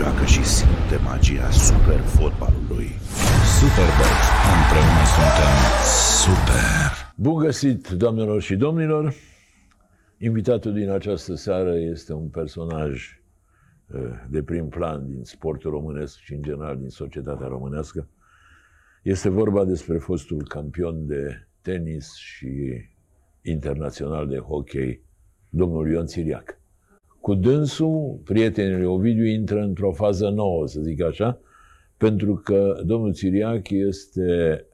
joacă și simte magia super fotbalului. Superbox. Împreună suntem Super! Bun găsit, doamnelor și domnilor! Invitatul din această seară este un personaj eh, de prim plan din sportul românesc și, în general, din societatea românească. Este vorba despre fostul campion de tenis și internațional de hockey, domnul Ion Țiriac. Cu dânsul, prietenul Ovidiu intră într-o fază nouă, să zic așa, pentru că domnul Țiriac este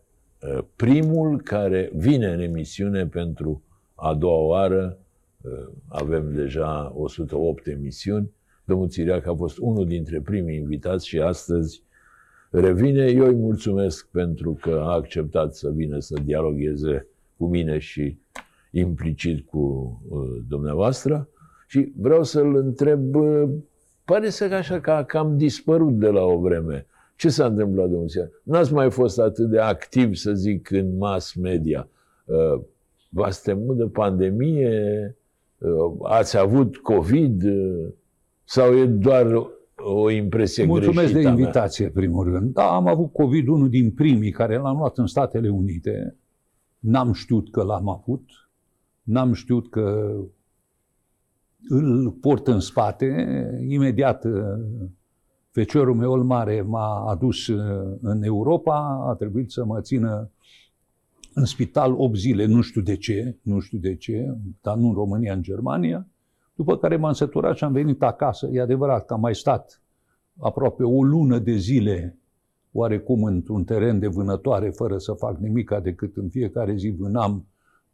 uh, primul care vine în emisiune pentru a doua oară. Uh, Avem deja 108 emisiuni. Domnul Țiriac a fost unul dintre primii invitați și astăzi revine. Eu îi mulțumesc pentru că a acceptat să vină să dialogueze cu mine și implicit cu uh, dumneavoastră. Și vreau să-l întreb, uh, pare să așa că a cam dispărut de la o vreme. Ce s-a întâmplat, domnul Țiriac? N-ați mai fost atât de activ, să zic, în mass media. Uh, V-ați temut de pandemie? Uh, Ați avut COVID? Uh, Sau e doar o impresie Mulțumesc greșită de a mea? invitație, primul rând. Da, am avut COVID, unul din primii care l-am luat în Statele Unite. N-am știut că l-am avut. N-am știut că îl port în spate. Imediat uh, feciorul meu cel mare m-a adus uh, în Europa, a trebuit să mă țină în spital 8 zile, nu știu de ce, nu știu de ce, dar nu în România, în Germania. După care m-am săturat și am venit acasă. E adevărat că am mai stat aproape o lună de zile oarecum într-un teren de vânătoare, fără să fac nimic decât în fiecare zi vânam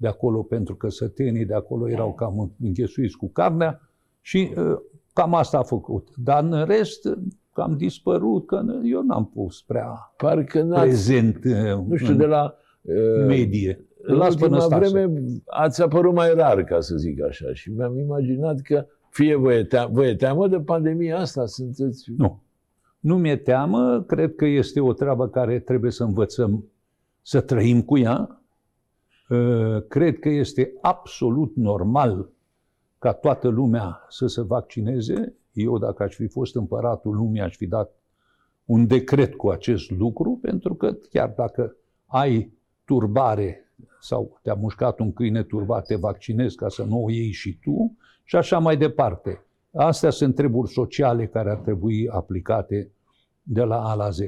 de acolo pentru că sătenii de acolo erau cam înghesuiți cu carnea și uh, cam asta a făcut. Dar în rest, uh, am dispărut, că eu n-am pus prea Parcă n-ați, prezent uh, nu știu, în de la... uh, medie. În Las până ultima Stase. vreme ați apărut mai rar, ca să zic așa, și mi-am imaginat că fie vă e, teamă, vă e teamă de pandemia asta, sunteți... Nu. Nu mi-e teamă, cred că este o treabă care trebuie să învățăm să trăim cu ea. Uh, Cred că este absolut normal ca toată lumea să se vaccineze. Eu, dacă aș fi fost împăratul lumii, aș fi dat un decret cu acest lucru, pentru că chiar dacă ai turbare sau te-a mușcat un câine turbat, te vaccinezi ca să nu o iei și tu și așa mai departe. Astea sunt treburi sociale care ar trebui aplicate de la A la Z.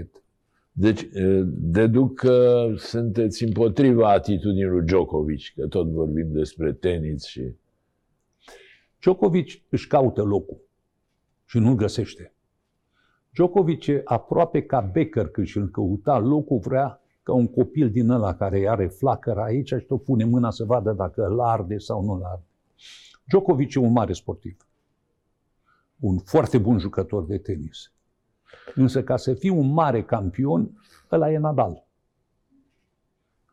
Deci, eh, deduc că sunteți împotriva atitudinii lui Djokovic, că tot vorbim despre tenis și... Djokovic își caută locul și nu-l găsește. Djokovic e aproape ca Becker când și-l căuta locul, vrea ca un copil din ăla care are flacără aici și tot pune mâna să vadă dacă îl arde sau nu îl arde. Djokovic e un mare sportiv. Un foarte bun jucător de tenis. Însă ca să fii un mare campion, ăla e Nadal.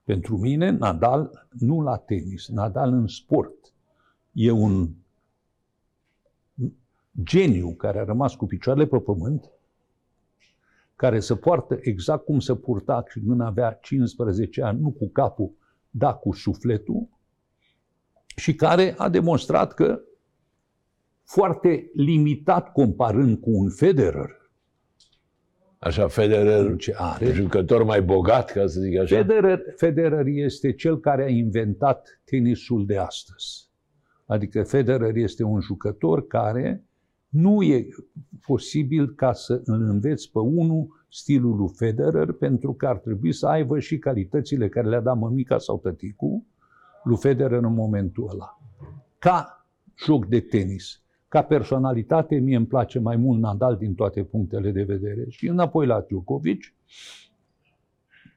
Pentru mine, Nadal nu la tenis, Nadal în sport. E un geniu care a rămas cu picioarele pe pământ, care se poartă exact cum se purta când avea 15 ani, nu cu capul, dar cu sufletul, și care a demonstrat că foarte limitat comparând cu un Federer, Așa, Federer, ce are, jucător mai bogat, ca să zic așa. Federer, Federer este cel care a inventat tenisul de astăzi. Adică Federer este un jucător care nu e posibil ca să îl înveți pe unul stilul lui Federer, pentru că ar trebui să aibă și calitățile care le-a dat mămica sau tăticul lui Federer în momentul ăla. Ca joc de tenis, ca personalitate, mie îmi place mai mult Nadal din toate punctele de vedere. Și înapoi la Djokovic,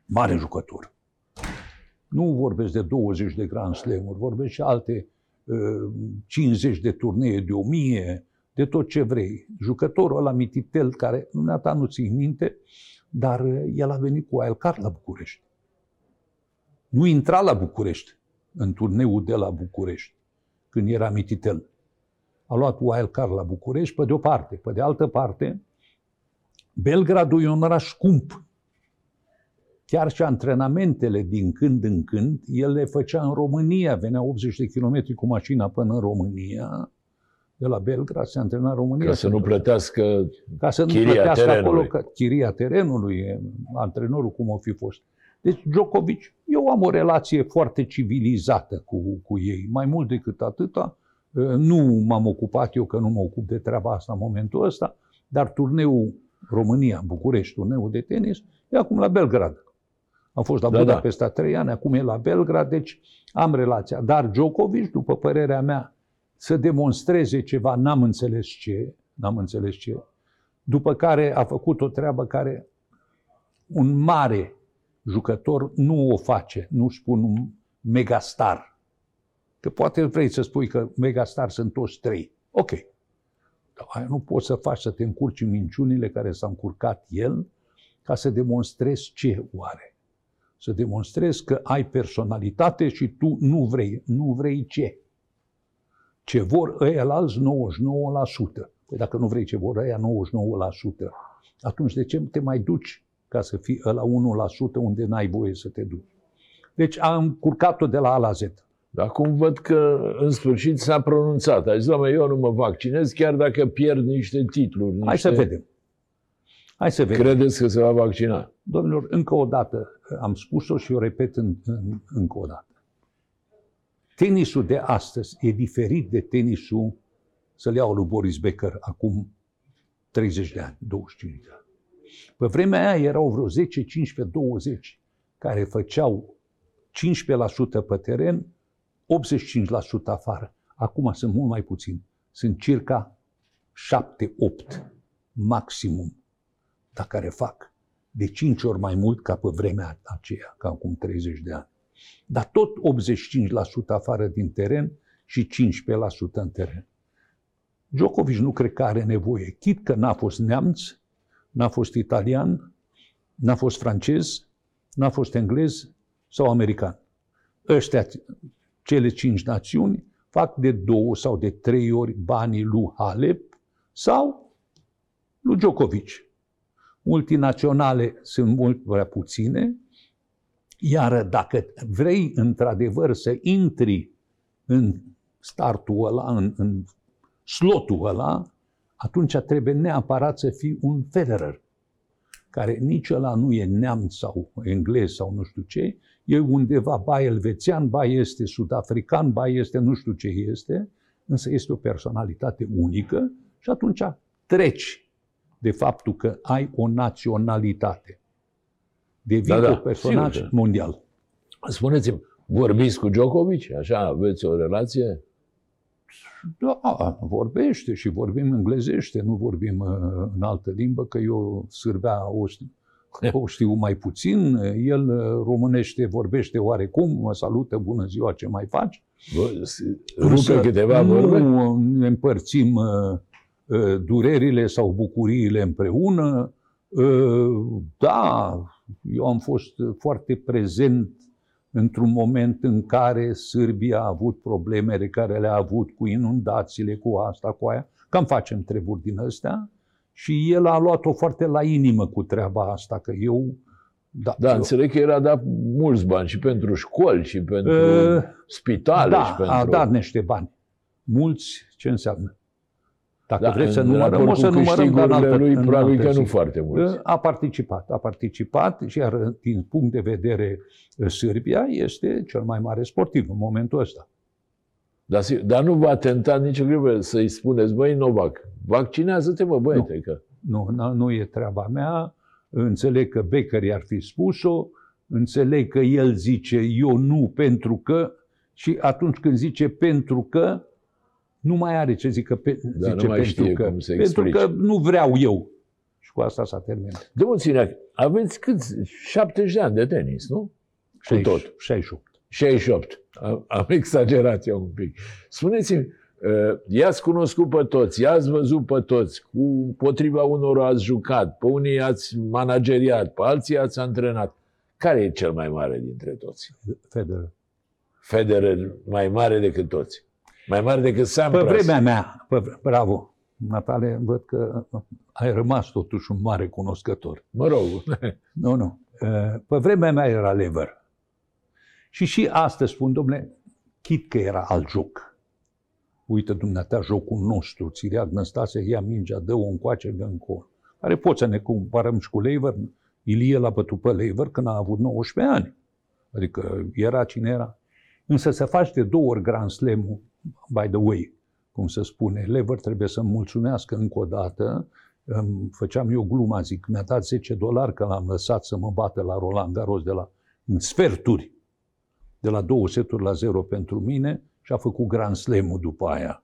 mare jucător. Nu vorbesc de 20 de Grand Slam-uri, vorbesc și alte uh, 50 de turnee de 1000, de tot ce vrei. Jucătorul ăla Mititel, care dumneata nu ții minte, dar uh, el a venit cu wildcard la București. Nu intra la București, în turneul de la București, când era Mititel. A luat wildcard la București, pe de o parte. Pe de altă parte, Belgradul e un oraș scump. Chiar și antrenamentele din când în când, el le făcea în România, venea 80 de kilometri cu mașina până în România de la Belgrad, se antrena în România. Ca să nu plătească ca să nu chiria plătească acolo terenului. că, chiria terenului, antrenorul cum o fi fost. Deci Djokovic, eu am o relație foarte civilizată cu, cu ei. Mai mult decât atâta, uh, nu m-am ocupat eu, că nu mă ocup de treaba asta în momentul ăsta, dar turneul România, București, turneul de tenis, e acum la Belgrad. Am fost la Da, da. Budapesta trei ani, acum e la Belgrad, deci am relația. Dar Djokovic, după părerea mea, să demonstreze ceva, n-am înțeles ce, n-am înțeles ce, după care a făcut o treabă care un mare jucător nu o face, nu spun un megastar. Că poate vrei să spui că megastar sunt toți trei. Ok. Dar aia nu poți să faci să te încurci în minciunile care s-a încurcat el ca să demonstrezi ce oare. Să demonstrezi că ai personalitate și tu nu vrei. Nu vrei ce? Ce vor ăia la alți 99%. Păi dacă nu vrei ce vor ăia 99%, atunci de ce te mai duci ca să fii la 1% unde n-ai voie să te duci? Deci am încurcat-o de la A la Z. Acum văd că în sfârșit s-a pronunțat. A zis, doamne, eu nu mă vaccinez chiar dacă pierd niște titluri. Niște... Hai să vedem. Hai să vedem. Credeți că se va vaccina? Domnilor, încă o dată am spus-o și o repet în, în, încă o dată. Tenisul de astăzi e diferit de tenisul, să-l iau lui Boris Becker, acum 30 de ani, 25 de ani. Pe vremea aia erau vreo 10, 15, 20 care făceau 15% pe teren, 85% afară. Acum sunt mult mai puțini. Sunt circa 7-8 maximum, dar care fac de 5 ori mai mult ca pe vremea aceea, ca acum 30 de ani. Dar tot 85% afară din teren și 15% în teren. Djokovic nu cred că are nevoie. Chit că n-a fost neamț, n-a fost italian, n-a fost francez, n-a fost englez sau american. Ăștia, cele cinci națiuni, fac de două sau de trei ori banii lui Halep sau lui Djokovic. Multinaționale sunt mult prea puține, iar dacă vrei într-adevăr să intri în startul ăla, în, în slotul ăla, atunci trebuie neapărat să fii un Federer, care nici ăla nu e neamț sau englez sau nu știu ce, e undeva, ba elvețian, ba este sud-african, ba este nu știu ce este, însă este o personalitate unică și atunci treci de faptul că ai o naționalitate. Devii Da, da, un personaj sigur că- mondial. Spuneți-mi, vorbiți cu Djokovic? Așa, aveți o relație? Da, vorbește și vorbim englezește, nu vorbim uh, în altă limbă, că eu sârbea o, știu, o știu mai puțin, el uh, românește vorbește oarecum, mă salută, bună ziua, ce mai faci? Vă, rupe câteva vorbe? Nu ne împărțim uh, uh, durerile sau bucuriile împreună. Uh, da, eu am fost foarte prezent într-un moment în care Sârbia a avut problemele care le-a avut cu inundațiile, cu asta, cu aia. Cam facem treburi din astea. Și el a luat-o foarte la inimă cu treaba asta, că eu... Da, Da, eu, înțeleg că era dat mulți bani și pentru școli și pentru Uh, spitale da, și pentru... a dat niște bani. Mulți, ce înseamnă? Dacă Da, vreți să în numărăm, raport o să cu numărăm, dar în câștigurile altă, lui, în probabil altă că nu zi. foarte mulți. A participat, a participat și iar din punct de vedere uh, Sârbia este cel mai mare sportiv în momentul ăsta. Dar, si- dar nu v-a tentat nicio clipă să-i spuneți, băi, Novak, vaccinează-te, mă, băiete, că... Nu, nu, nu e treaba mea. Înțeleg că Becker i-ar fi spus-o, înțeleg că el zice eu nu pentru că și atunci când zice pentru că, nu mai are ce zică pe, Da, zice nu mai pentru știe că. cum să pentru explice. că nu vreau eu. Și cu asta s-a terminat. Domnul Țineac, aveți câți? 70 de ani de tenis, nu? Cu tot. 68. 68. Am, am exagerat eu un pic. Spuneți-mi, uh, i-ați cunoscut pe toți, i-ați văzut pe toți, cu potriva unor ați jucat, pe unii ați manageriat, pe alții ați antrenat. Care e cel mai mare dintre toți? Federer. Federer mai mare decât toți. Mai mare decât Pe Sampras. vremea mea, pe, vre- bravo, Natale, văd că ai rămas totuși un mare cunoscător. Mă rog. Nu, nu. Uh, Pe vremea mea era lever. Și și astăzi spun, domnule, chit că era alt joc. Uită dumneata jocul nostru, Țiriac Năstase, ia mingea, dă-o încoace, dă încolo. Care pot să ne comparăm și cu Lever? Ilie l-a bătut pe Lever când a avut 19 ani. Adică era cine era. Însă să faci de două ori Grand Slam, by the way, cum se spune, Lever trebuie să-mi mulțumească încă o dată. Îmi făceam eu gluma, zic, mi-a dat 10 dolari că l-am lăsat să mă bată la Roland Garros de la în sferturi, de la două seturi la zero pentru mine și a făcut Grand Slam-ul după aia.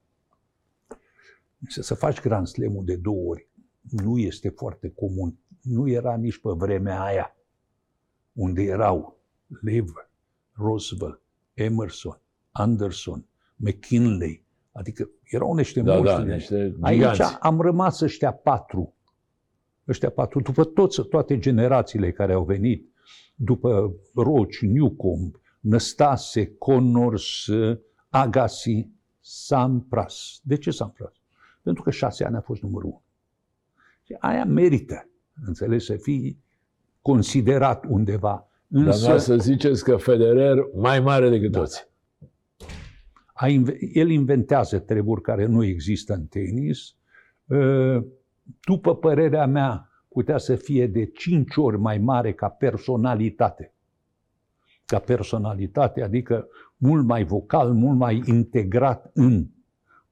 Să, să faci Grand Slam-ul de două ori nu este foarte comun. Nu era nici pe vremea aia, unde erau Lever, Roosevelt, Emerson, Anderson, McKinley, adică erau niște Da, monștri. da, de- niște Aici giganți. am rămas ăștia patru. Ăștia patru, după toți, toate generațiile care au venit, după Roci, Newcomb, Năstase, Connors, Agassi, Sampras. De ce Sampras? Pentru că șase ani a fost numărul unu. Și aia merită, înțelegi, să fii considerat undeva. Dar Însă, vreau să ziceți că Federer mai mare decât Da. toți. a inve- el inventează treburi care nu există în tenis. Uh, După părerea mea, putea să fie de cinci ori mai mare ca personalitate. Ca personalitate, adică mult mai vocal, mult mai integrat în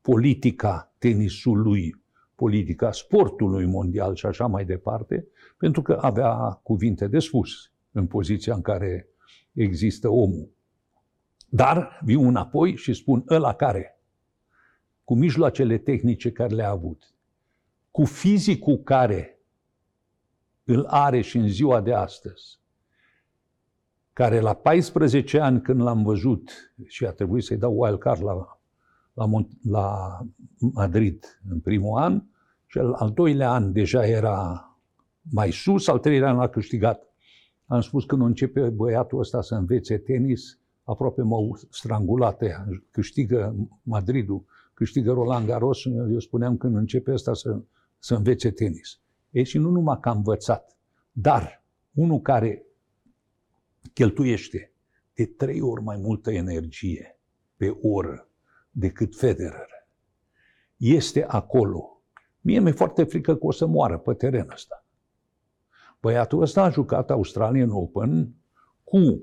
politica tenisului, politica sportului mondial și așa mai departe, pentru că avea cuvinte de spus în poziția în care există omul. Dar viu înapoi și spun ăla care, cu mijloacele tehnice care le-a avut, cu fizicul care îl are și în ziua de astăzi, care la 14 ani când l-am văzut și a trebuit să-i dau wild card la, la, Mon- la Madrid în primul an și al, al doilea an deja era mai sus, al treilea an l-a câștigat. Am spus când începe băiatul ăsta să învețe tenis, aproape m-au strangulat ea. Câștigă Madridul, câștigă Roland Garros, eu spuneam când începe ăsta să, să învețe tenis. E și nu numai că a învățat, dar unul care cheltuiește de trei ori mai multă energie pe oră decât Federer, este acolo. Mie mi-e foarte frică că o să moară pe teren ăsta. Băiatul ăsta a jucat Australian Open cu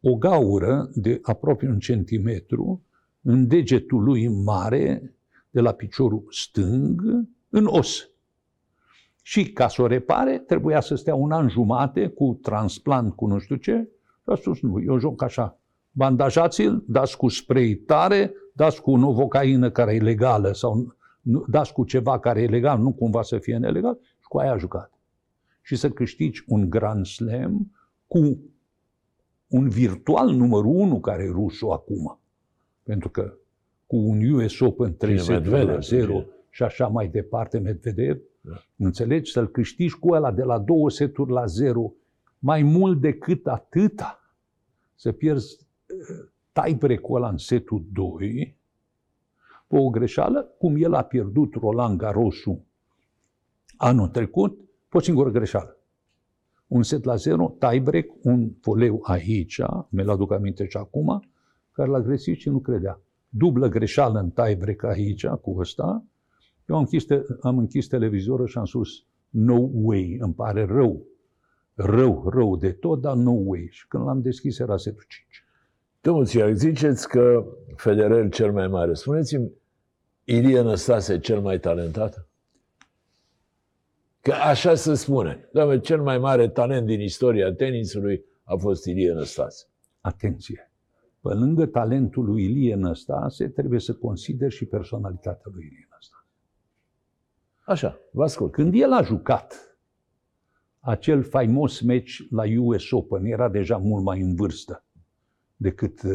o gaură de aproape un centimetru în degetul lui mare de la piciorul stâng în os. Și ca să o repare, trebuia să stea un an jumate cu transplant, cu nu știu ce, și a spus, nu, eu joc așa. Bandajați-l, dați cu spray tare, dați cu novocaină care e legală sau nu- dați cu ceva care e legal, nu cumva să fie nelegal, și cu aia a jucat. Și să câștigi un Grand Slam cu un virtual numărul unu care e rusul acum. Pentru că cu un US Open 3 Cine, seturi la Medvedev, 0 cine? și așa mai departe, Medvedev, Da. înțelegi? Să-l câștigi cu ăla de la două seturi la 0, mai mult decât atâta, să pierzi uh, tiebreak-ul ăla în setul 2, pe o greșeală, cum el a pierdut Roland Garrosul anul trecut, pe o singură greșeală. Un set la 0, tiebreak, un foleu aici, mi-l aduc aminte și acum, care l-a greșit și nu credea. Dublă greșeală în tiebreak aici, cu ăsta. Eu am închis, te- am închis televizorul și am spus, no way, îmi pare rău. Rău, rău de tot, dar no way. Și când l-am deschis era setul 5. Domnul Țiac, ziceți că Federer cel mai mare. Spuneți-mi, Ilie Năstase cel mai talentat? Că așa se spune. Doamne, cel mai mare talent din istoria tenisului a fost Ilie Năstase. Atenție! Pe lângă talentul lui Ilie Năstase, trebuie să consider și personalitatea lui Ilie Năstase. Așa, vă ascult. Când el a jucat acel faimos match la US Open, era deja mult mai în vârstă decât uh,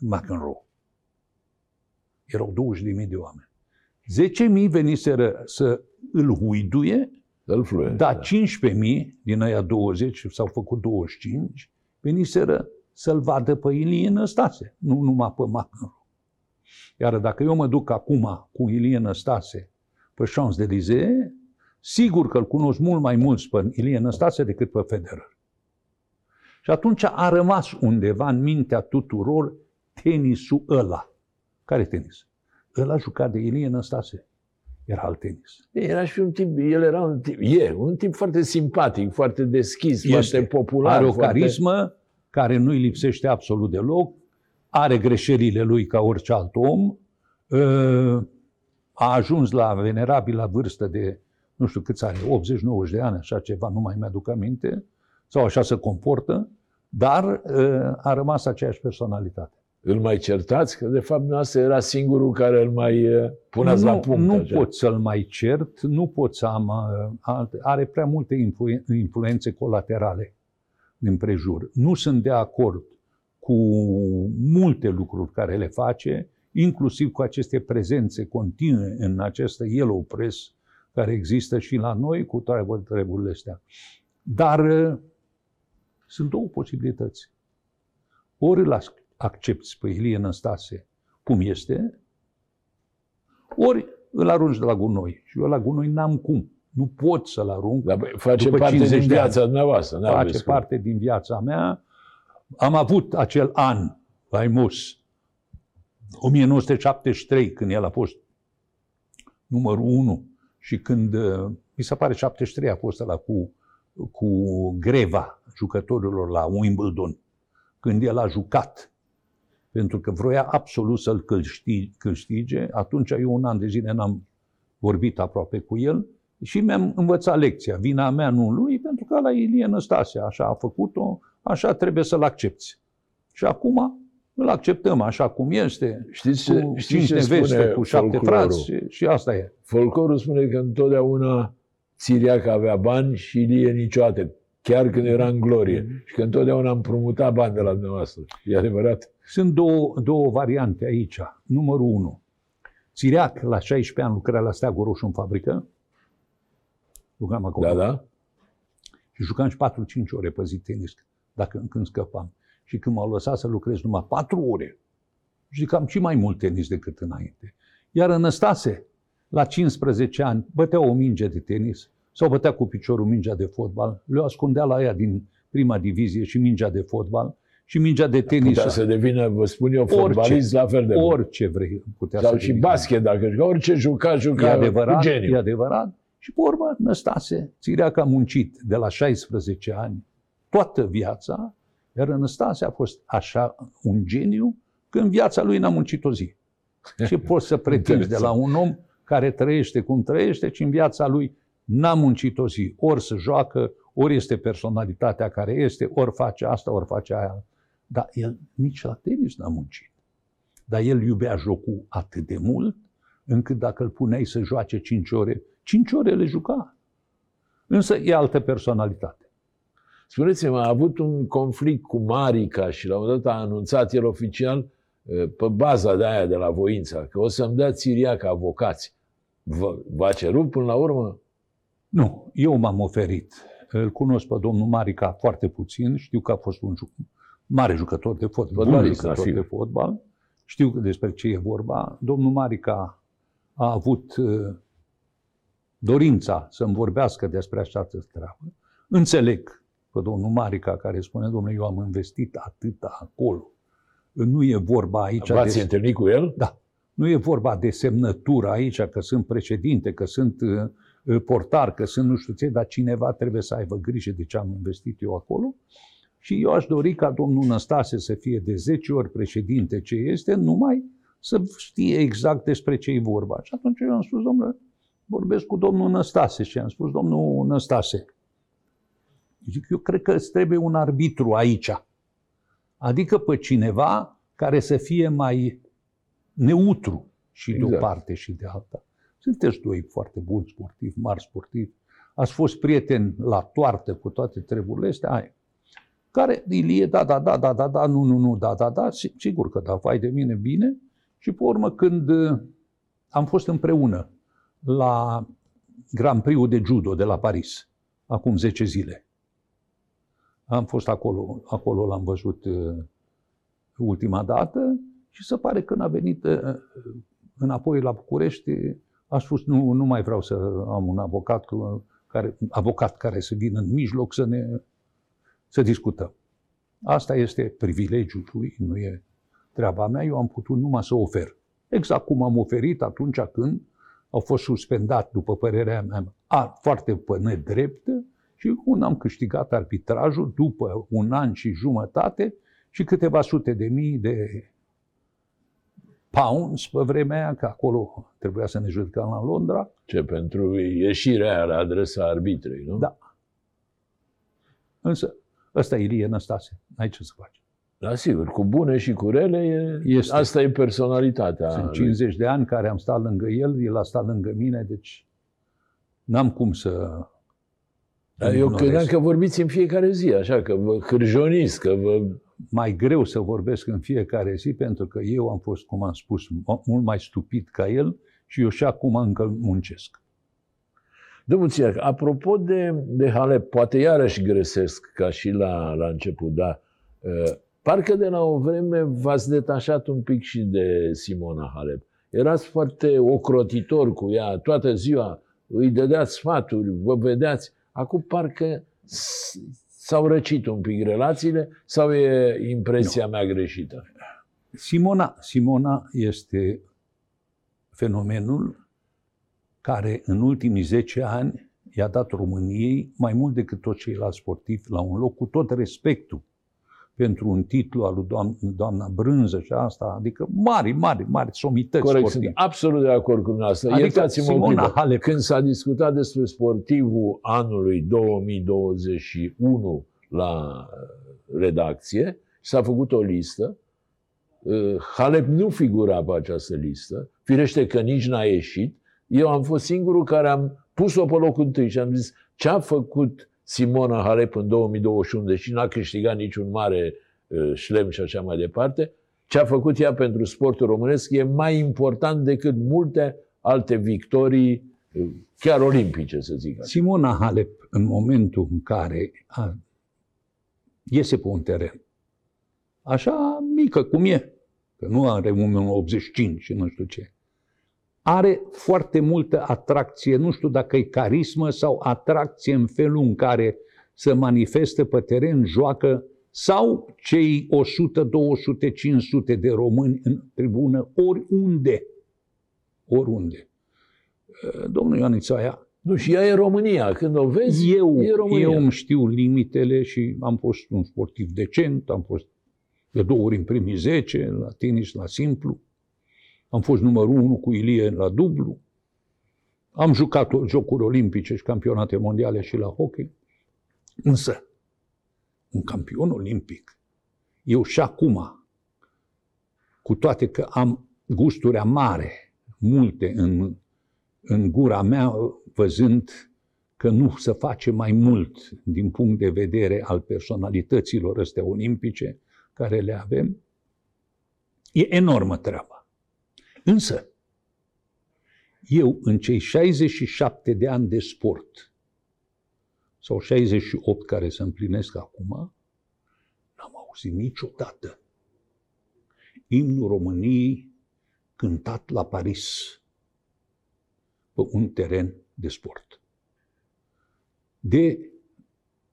McEnroe. Erau 20.000 de oameni. 10.000 veniseră să îl huiduie, Îl fluie. dar 15.000 din aia 20, s-au făcut 25, veniseră să-l vadă pe Ilie Năstase, nu numai pe McEnroe. Iar dacă eu mă duc acum cu Ilie Năstase pe Champs-Élysées, sigur că îl cunosc mult mai mulți pe Ilie Năstase decât pe Federer. Și atunci a rămas undeva în mintea tuturor tenisul ăla. Care tenis? Ăla jucat de Ilie Năstase. Era alt tenis. Era și un tip, el era un tip, e, un tip foarte simpatic, foarte deschis, Este. foarte popular. Are o foarte... carismă care nu-i lipsește absolut deloc, are greșelile lui ca orice alt om, ă, a ajuns la venerabilă vârstă de, nu știu câți are, 80-90 de ani, așa ceva, nu mai mi-aduc aminte, sau așa se comportă, dar ă, a rămas aceeași personalitate. Îl mai certați? Că de fapt noastră era singurul care îl mai eh, puneți nu, la punct. Nu așa. pot să-l mai cert, nu pot să am uh, alte, are prea multe influ- influențe colaterale din prejur. Nu sunt de acord cu multe lucruri care le face, inclusiv cu aceste prezențe continue în această yellow press care există și la noi cu toate treburile astea. Dar uh, sunt două posibilități. Ori îl ac- accepti pe Ilie Năstase cum este, ori îl arunci de la gunoi. Și eu la gunoi n-am cum. Nu pot să-l arunc. Dar băi, face După parte 50 din de ani. viața dumneavoastră. n-aveți face cum. parte din viața mea. Am avut acel an faimos, 1973, când el a fost numărul 1 și când, uh, mi se pare 73 a fost ăla cu, cu greva jucătorilor la Wimbledon, când el a jucat, pentru că vroia absolut să-l câștige, câștige. Atunci eu un an de zile n-am vorbit aproape cu el și mi-am învățat lecția. Vina mea, nu lui, pentru că la Ilie Năstase așa a făcut-o, așa trebuie să-l accepti. Și acum îl acceptăm așa cum este, Știți ce, cu știți cinci ce neveste, spune cu șapte folclorul? frați și, și asta e. Folclorul spune că întotdeauna Țiriac avea bani și Ilie niciodată, chiar când era în glorie. Mhm. Și că întotdeauna împrumuta bani de la dumneavoastră. E adevărat? Sunt două, două variante aici. Numărul unu. Țiriac, la 16 ani, lucra la Steagul Roșu în fabrică. Lucram acolo. Da, da? Și jucam și 4-5 ore pe zi tenis, dacă când scăpam. Și când m-au lăsat să lucrez numai 4 ore, jucam și mai mult tenis decât înainte. Iar în Năstase, la 15 ani, bătea o minge de tenis sau bătea cu piciorul mingea de fotbal, le ascundea la ea din prima divizie și mingea de fotbal și mingea de tenis. Putea să devină, vă spun eu, fotbalist la fel de bun. Orice vrei putea Sau să și devină. basket, dacă juca, orice juca, juca E adevărat, cu geniu. e adevărat. Și pe urmă, Năstase, Țirea că a muncit de la 16 ani toată viața, iar Năstase a fost așa un geniu că în viața lui n-a muncit o zi. Ce poți să pretinzi de la un om care trăiește cum trăiește, ci în viața lui n-a muncit o zi. Ori se joacă, ori este personalitatea care este, ori face asta, ori face aia. Dar el nici la tenis n-a muncit. Dar el iubea jocul atât de mult, încât dacă îl puneai să joace 5 ore, 5 ore le juca. Însă e altă personalitate. Spuneți-mi, a avut un conflict cu Marica și la un moment dat a anunțat el oficial eh, pe baza de aia de la voința, că o să-mi dea Țiriac avocați. V- V-a cerut până la urmă? Nu, eu m-am oferit. Îl cunosc pe domnul Marica foarte puțin, știu că a fost un juc- mare jucător de fotbal, bun Fotbalist, jucător da, de sigur. fotbal. Știu despre ce e vorba. Domnul Marica a avut uh, dorința să-mi vorbească despre această treabă. Înțeleg pe domnul Marica care spune, domnule, eu am investit atâta acolo. Nu e vorba aici V-ați de... întâlnit cu el? Da. Nu e vorba de semnătură aici, că sunt președinte, că sunt uh, uh, portar, că sunt nu știu ce, dar cineva trebuie să aibă grijă de ce am investit eu acolo. Și eu aș dori ca domnul Năstase să fie de 10 ori președinte ce este, numai să știe exact despre ce e vorba. Și atunci eu am spus, domnule, vorbesc cu domnul Năstase și am spus, domnul Năstase, zic, eu cred că îți trebuie un arbitru aici. Adică pe cineva care să fie mai neutru și de o Exact. parte și de alta. Sunteți doi foarte buni sportivi, mari sportivi. Ați fost prieteni la toartă cu toate treburile astea. Hai. Care, Ilie, da, da, da, da, da, da, nu, nu, nu, da, da, da, si- sigur că da, vai de mine, bine. Și pe urmă, când uh, am fost împreună la Grand Prix de judo de la Paris, acum 10 zile. Am fost acolo, acolo l-am văzut uh, ultima dată și se pare că când a venit uh, înapoi la București, a spus nu, nu mai vreau să am un avocat cu- care, avocat care să vină în mijloc să ne să discutăm. Asta este privilegiul lui, nu e treaba mea. Eu am putut numai să ofer. Exact cum am oferit atunci când au fost suspendat, după părerea mea, a, foarte pe nedreptă și un am câștigat arbitrajul după un an și jumătate și câteva sute de mii de pounds pe vremea aia, că acolo trebuia să ne judecăm la Londra. Ce pentru ieșirea aia la adresa arbitrei, nu? Da. Însă, ăsta e Ilie Năstase. N-ai ce să faci. Da, sigur, cu bune și cu rele, e, Este. asta e personalitatea. Sunt lui. 50 de ani care am stat lângă el, el a stat lângă mine, deci n-am cum să... Dar îl eu ignorez. credeam că vorbiți în fiecare zi, așa, că vă hârjoniți, că vă... mai greu să vorbesc în fiecare zi, pentru că eu am fost, cum am spus, mu- mult mai stupid ca el și eu și acum încă muncesc. Domnul Țiac, apropo de, de Halep, poate iarăși gresesc ca și la, la început, dar uh, parcă de la o vreme v-ați detașat un pic și de Simona Halep. Erați foarte ocrotitor cu ea, toată ziua îi dădeați sfaturi, vă vedeați. Acum parcă s- s-au răcit un pic relațiile sau e impresia mea greșită? Simona, Simona este fenomenul care în ultimii 10 ani i-a dat României mai mult decât toți ceilalți sportivi la un loc, cu tot respectul pentru un titlu al lui doamna, doamna Brânză și asta, adică mari, mari, mari somități Corect, sunt sportivi. absolut de acord cu dumneavoastră. Adică Iertați-mă o Simona clipă. Halep. Când s-a discutat despre sportivul anului 2021 la uh, redacție, s-a făcut o listă. Uh, Halep nu figura pe această listă. Firește că nici n-a ieșit. Eu am fost singurul care am pus-o pe locul întâi și am zis ce a făcut Simona Halep în 2021, deși n-a câștigat niciun mare uh, șlem și așa mai departe, ce a făcut ea pentru sportul românesc e mai important decât multe alte victorii, uh, chiar olimpice, să zic așa. Simona Halep, în momentul în care a, iese pe un teren, așa mică cum e, că nu are 1,85 și nu știu ce, are foarte multă atracție, nu știu dacă e carismă sau atracție în felul în care se manifestă pe teren, joacă, sau cei 100, 200, 500 de români în tribună, oriunde. Oriunde. Domnul Ioanița aia, Nu, și ea e România. Când o vezi, eu, e România. eu îmi știu limitele și am fost un sportiv decent, am fost de două ori în primii 10, la tenis, la simplu. Am fost numărul unu cu Ilie la dublu. Am jucat jocuri olimpice și campionate mondiale și la hockey. Însă, un campion olimpic, eu și acum, cu toate că am gusturi amare, multe în, în gura mea, văzând că nu se face mai mult din punct de vedere al personalităților astea olimpice care le avem, e enormă treaba. Însă, eu în cei 67 de ani de sport, sau 68 care se împlinesc acum, n-am auzit niciodată imnul României cântat la Paris pe un teren de sport. De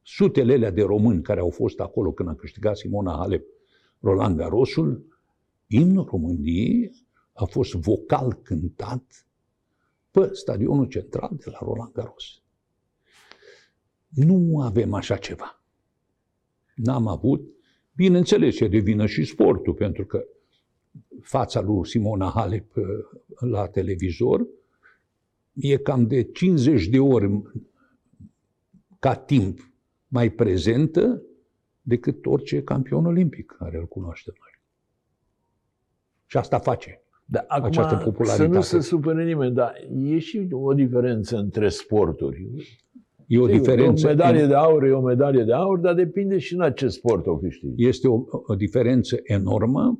sutele alea de români care au fost acolo când a câștigat Simona Halep Roland Garrosul, imnul României a fost vocal cântat pe stadionul central de la Roland Garros. Nu avem așa ceva. N-am avut. Bineînțeles, ce devină și sportul, pentru că fața lui Simona Halep uh, la televizor e cam de 50 de ori ca timp mai prezentă decât orice campion olimpic care îl cunoaștem noi. Și asta face. Da, acum, această Să popularitate. nu se supere nimeni, dar e și o diferență între sporturi. E o Sigur, diferență. O medalie de aur e o medalie de aur, dar depinde și în ce sport o câștigi. Este o, o diferență enormă.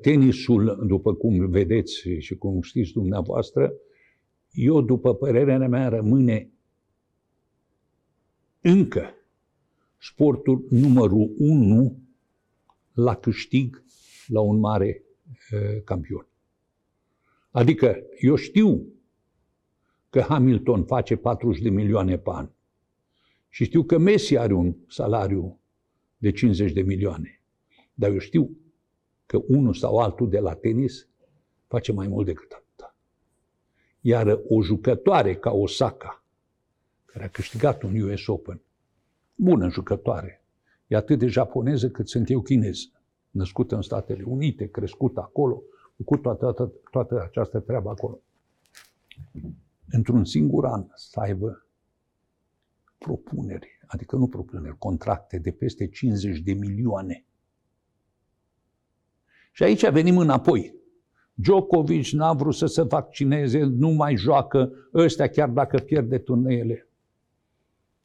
Tenisul, după cum vedeți și cum știți dumneavoastră, eu, după părerea mea, rămâne încă sportul numărul unu la câștig la un mare uh, campion. Adică eu știu că Hamilton face 40 de milioane pe an și știu că Messi are un salariu de 50 de milioane. Dar eu știu că unul sau altul de la tenis face mai mult decât atâta. Iar o jucătoare ca Osaka, care a câștigat un US Open, bună jucătoare, e atât de japoneză cât sunt eu chinez, născută în Statele Unite, crescută acolo, făcut toată, toată, toată această treabă acolo. Într-un singur an să aibă propuneri, adică nu propuneri, contracte de peste 50 de milioane. Și aici venim înapoi. Djokovic n-a vrut să se vaccineze, nu mai joacă ăstea chiar dacă pierde turneele.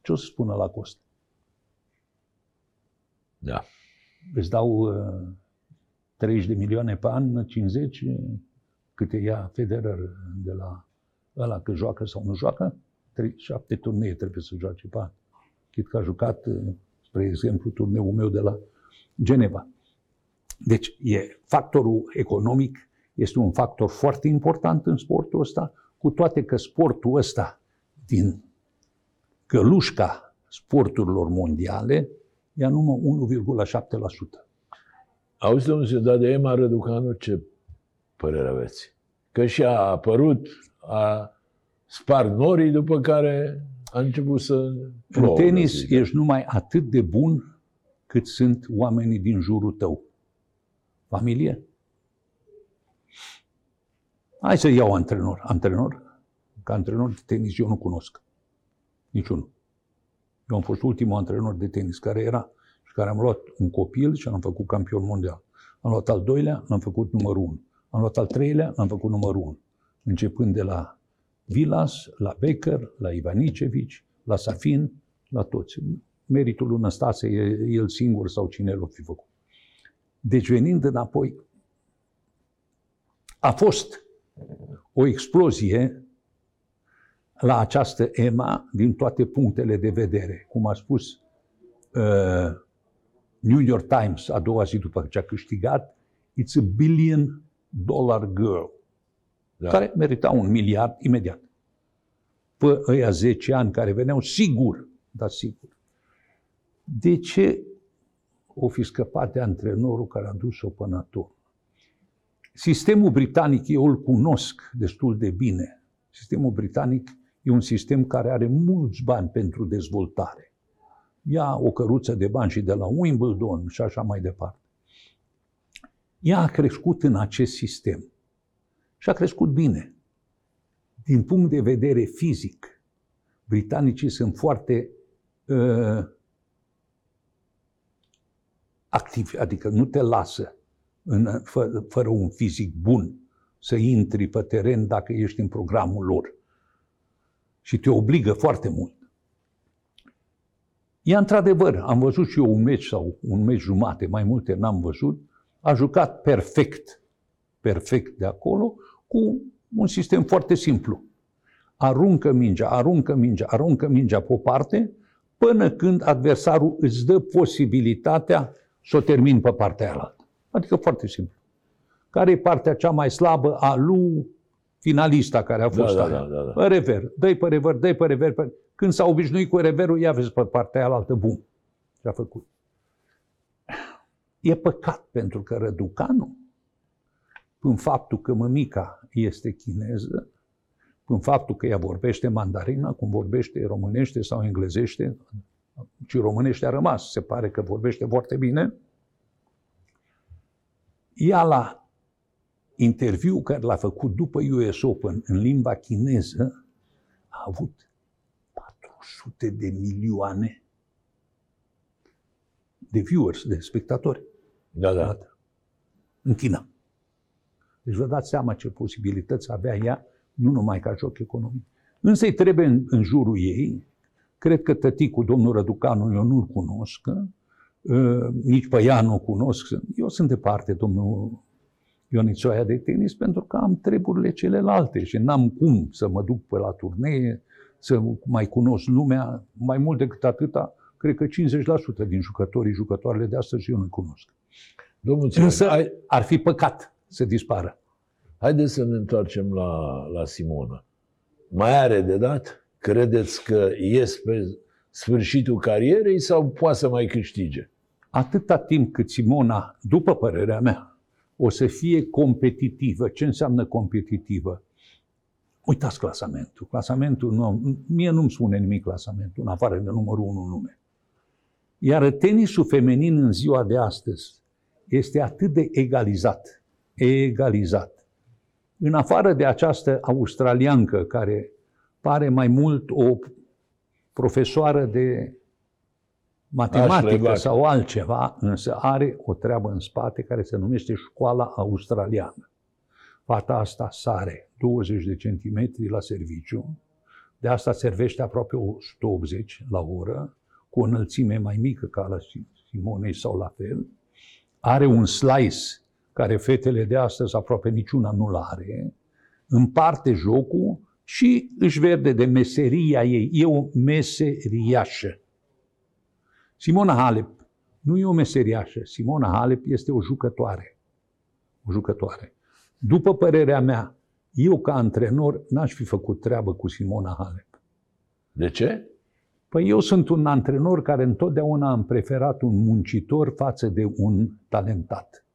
Ce o să spună la cost? Da. Îți dau uh, 30 de milioane pe an, 50, câte ia Federer de la ăla că joacă sau nu joacă, 7 turnee trebuie să joace pe an. Chit că a jucat, uh, spre exemplu, turneul meu de la Geneva. Deci, e, factorul economic este un factor foarte important în sportul ăsta, cu toate că sportul ăsta, din călușca sporturilor mondiale, ia numai 1,7%. Auzi, domnul Sedat, de Ema Răducanu, ce părere aveți? Că și-a apărut, a spart norii, după care a început să În plouă, tenis zic. ești numai atât de bun cât sunt oamenii din jurul tău. Familie? Hai să iau antrenor. Antrenor? Ca antrenor de tenis eu nu cunosc. Niciunul. Eu am fost ultimul antrenor de tenis care era și care am luat un copil și l-am făcut campion mondial. Am luat al doilea, l-am făcut numărul 1. Am luat al treilea, l-am făcut numărul 1. Începând de la Vilas, la Becker, la Ivanicevici, la Safin, la toți. Meritul lui Năstase e el singur sau cine l-o fi făcut. Deci venind înapoi, a fost o explozie la această EMA din toate punctele de vedere. Cum a spus uh, New York Times a doua zi după ce a câștigat, it's a billion dollar girl, Da. care merita un miliard imediat. Pe ăia 10 ani care veneau, sigur, dar sigur. De ce o fi scăpat de antrenorul care a dus-o până la turnă? Sistemul britanic, eu îl cunosc destul de bine. Sistemul britanic e un sistem care are mulți bani pentru dezvoltare. Ia o căruță de bani și de la Wimbledon și așa mai departe. Ea a crescut în acest sistem și a crescut bine. Din punct de vedere fizic, britanicii sunt foarte uh, activi, adică nu te lasă în, fă, fără un fizic bun să intri pe teren dacă ești în programul lor. Și te obligă foarte mult. Ea, într-adevăr, am văzut și eu un meci sau un meci jumate, mai multe n-am văzut, a jucat perfect, perfect de acolo, cu un sistem foarte simplu. Aruncă mingea, aruncă mingea, aruncă mingea pe o parte, până când adversarul îți dă posibilitatea să o termin pe partea aia. Adică foarte simplu. Care e partea cea mai slabă a lui finalista care a fost da, aia? da, da, da. Pe rever, dă pe rever, dă pe rever. Pe... Când s-a obișnuit cu reverul, ia vezi pe partea aia altă, bum. Ce a făcut. E păcat pentru că Răducanu, în faptul că mămica este chineză, în faptul că ea vorbește mandarină, cum vorbește românește sau englezește, și românește a rămas, se pare că vorbește foarte bine, ea la interviu care l-a făcut după US Open în limba chineză, a avut 400 de milioane de viewers, de spectatori Da, da. în China. Deci vă dați seama ce posibilități avea ea, nu numai ca joc economic. Însă îi trebuie în, în jurul ei, cred că tăticul, domnul Răducanu, eu nu-l cunosc, uh, nici pe ea nu cunosc. Eu sunt departe, domnul Ionițoaia de tenis, pentru că am treburile celelalte și n-am cum să mă duc pe la turnee, să mai cunosc lumea, mai mult decât atâta, cred că 50% din jucătorii, jucătoarele de astăzi eu nu cunosc. Domnul Ține, Însă hai, ar fi păcat să dispară. haideți să ne întoarcem la, la Simona. Mai are de dat? Credeți că ies pe sfârșitul carierei sau poate să mai câștige? Atâta timp cât Simona, după părerea mea, o să fie competitivă. Ce înseamnă competitivă? Uitați clasamentul. Clasamentul, nu, mie nu-mi spune nimic clasamentul, în afară de numărul 1 în lume. Iar tenisul feminin în ziua de astăzi este atât de egalizat. Egalizat. În afară de această australiancă care pare mai mult o profesoară de matematică sau altceva, însă are o treabă în spate care se numește școala australiană. Fata asta sare 20 de centimetri la serviciu, de asta servește aproape 180 la oră, cu o înălțime mai mică ca la Simonei sau la fel. Are un slice care fetele de astăzi aproape niciuna nu-l are, împarte jocul și își verde de meseria ei. E o meseriașă. Simona Halep nu e o meseriașă. Simona Halep este o jucătoare. O jucătoare. După părerea mea, eu ca antrenor n-aș fi făcut treabă cu Simona Halep. De ce? Păi eu sunt un antrenor care întotdeauna am preferat un muncitor față de un talentat.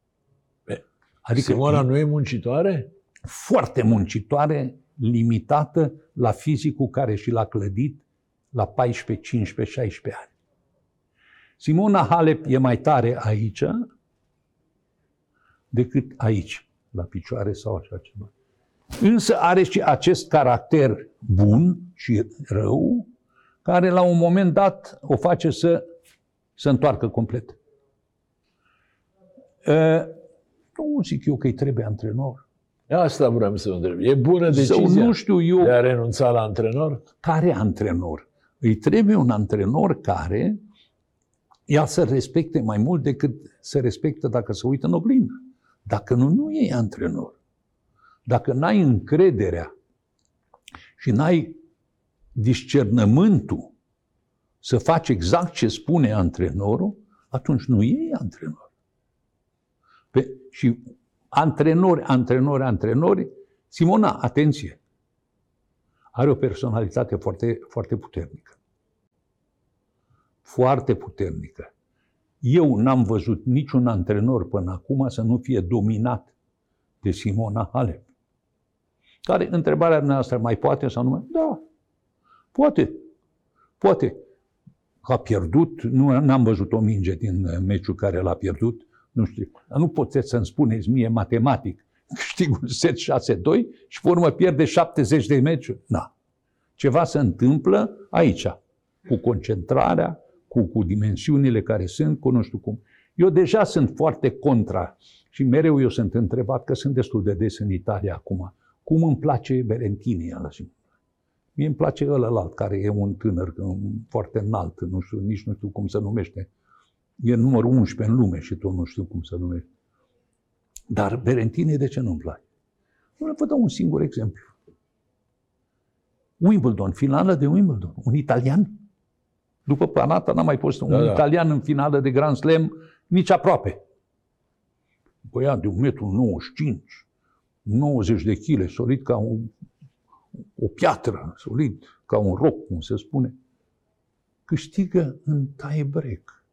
Adică Simona nu e muncitoare? Foarte muncitoare, limitată la fizicul care și l-a clădit la 14, 15, 16 ani. Simona Halep e mai tare aici decât aici, la picioare sau așa ceva. Însă are și acest caracter bun și rău, care la un moment dat o face să se întoarcă complet. Nu zic eu că îi trebuie antrenor. Asta vreau să întreb. E bună decizia Sau nu știu eu, de a renunța la antrenor? Care antrenor? Îi trebuie un antrenor care ea să respecte mai mult decât să respectă dacă se uită în oglindă. Dacă nu, nu e antrenor. Dacă n-ai încrederea și n-ai discernământul să faci exact ce spune antrenorul, atunci nu e antrenor. Pe, și antrenori, antrenori, antrenori, Simona, atenție, are o personalitate foarte, foarte puternică foarte puternică. Eu n-am văzut niciun antrenor până acum să nu fie dominat de Simona Halep. Care, întrebarea noastră, mai poate sau nu mai? Da, poate. Poate. A pierdut, nu am văzut o minge din meciul care l-a pierdut, nu știu. Dar nu puteți să-mi spuneți mie matematic, câștig un set 6-2 și pe urmă pierde 70 de meciuri. Na. Ceva se întâmplă aici, cu concentrarea, cu, cu dimensiunile care sunt, cu nu știu cum. Eu deja sunt foarte contra și mereu eu sunt întrebat, că sunt destul de des în Italia acum, cum îmi place Berentini ăla. Mie îmi place ălălalt, care e un tânăr foarte înalt, nu știu, nici nu știu cum se numește. E numărul 11 în lume și tot nu știu cum se numește. Dar Berentini de ce nu-mi place? Nu vă dau un singur exemplu. Wimbledon, finală de Wimbledon. Un italian după Planata n-a mai fost un da, da. italian în finală de Grand Slam nici aproape. Băiat de 1,95 m, 90 de kg, solid ca un, o piatră, solid ca un roc, cum se spune. Câștigă în tie break.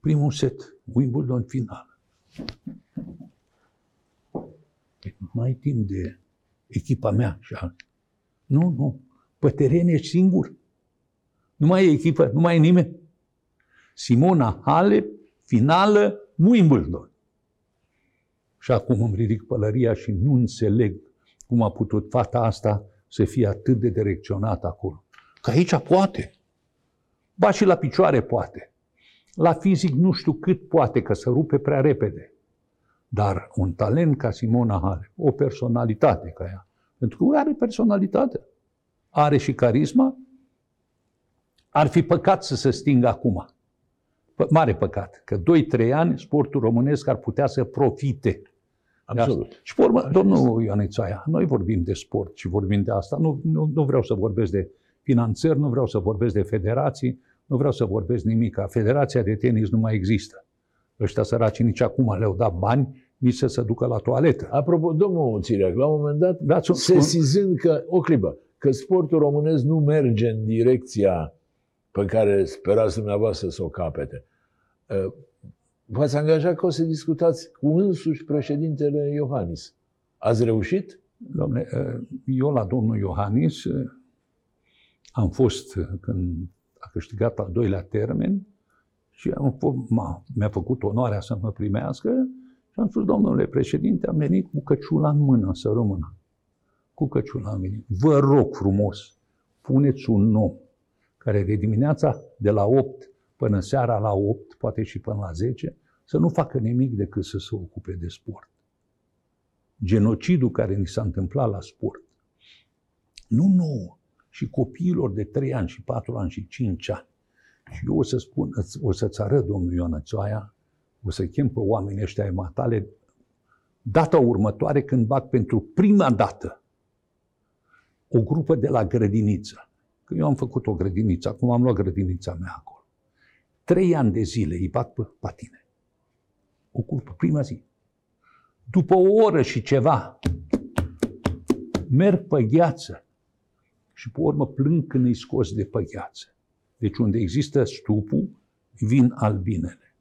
Primul set, Wimbledon final. Nu ai timp de echipa mea și alt. Nu, nu. Pe teren ești singur. Nu mai e echipă, nu mai e nimeni. Simona Halep, finală, Wimbledon. Și acum îmi ridic pălăria și nu înțeleg cum a putut fata asta să fie atât de direcționată acolo. Că aici poate. Ba și la picioare poate. La fizic nu știu cât poate, că se rupe prea repede. Dar un talent ca Simona Halep, o personalitate ca ea, pentru că are personalitate, are și carisma, ar fi păcat să se stingă acum. Mare păcat, că 2-3 ani sportul românesc ar putea să profite. Absolut. Și pe urmă, domnul Ioanițaia, noi vorbim de sport și vorbim de asta. Nu, nu, nu vreau să vorbesc de finanțări, nu vreau să vorbesc de federații, nu vreau să vorbesc nimic. Federația de tenis nu mai există. Ăștia săraci nici acum le-au dat bani, nici să se ducă la toaletă. Apropo, domnul Țiriac, la un moment dat, Dați un, sesizând că, o clipă, că sportul românesc nu merge în direcția pe care sperați dumneavoastră să o capete. v-ați angajat că o să discutați cu însuși președintele Iohannis. Ați reușit? Dom'le, uh, eu la domnul Iohannis uh, am fost uh, când a câștigat al doilea termen și am fost, m-a, mi-a făcut onoarea să mă primească și am spus, domnule președinte, am venit cu căciula în mână să rămână. Cu căciula am venit. Vă rog frumos, puneți un om care de dimineața de la 8 până seara la 8, poate și până la 10, să nu facă nimic decât să se ocupe de sport. Genocidul care ni s-a întâmplat la sport, nu nouă, și copiilor de 3 ani și 4 ani și 5 ani. Și eu o să spun, o să-ți arăt, domnul Ioana Țoaia, o să chem pe oamenii ăștia ai matale data următoare când bag pentru prima dată o grupă de la grădiniță. Că eu am făcut o grădiniță, acum am luat grădinița mea acolo. Trei ani de zile îi bag pe patine. O grupă, prima zi. După o oră și ceva, merg pe gheață și pe urmă plâng când îi scos de pe gheață. Deci unde există stupul, vin albinele.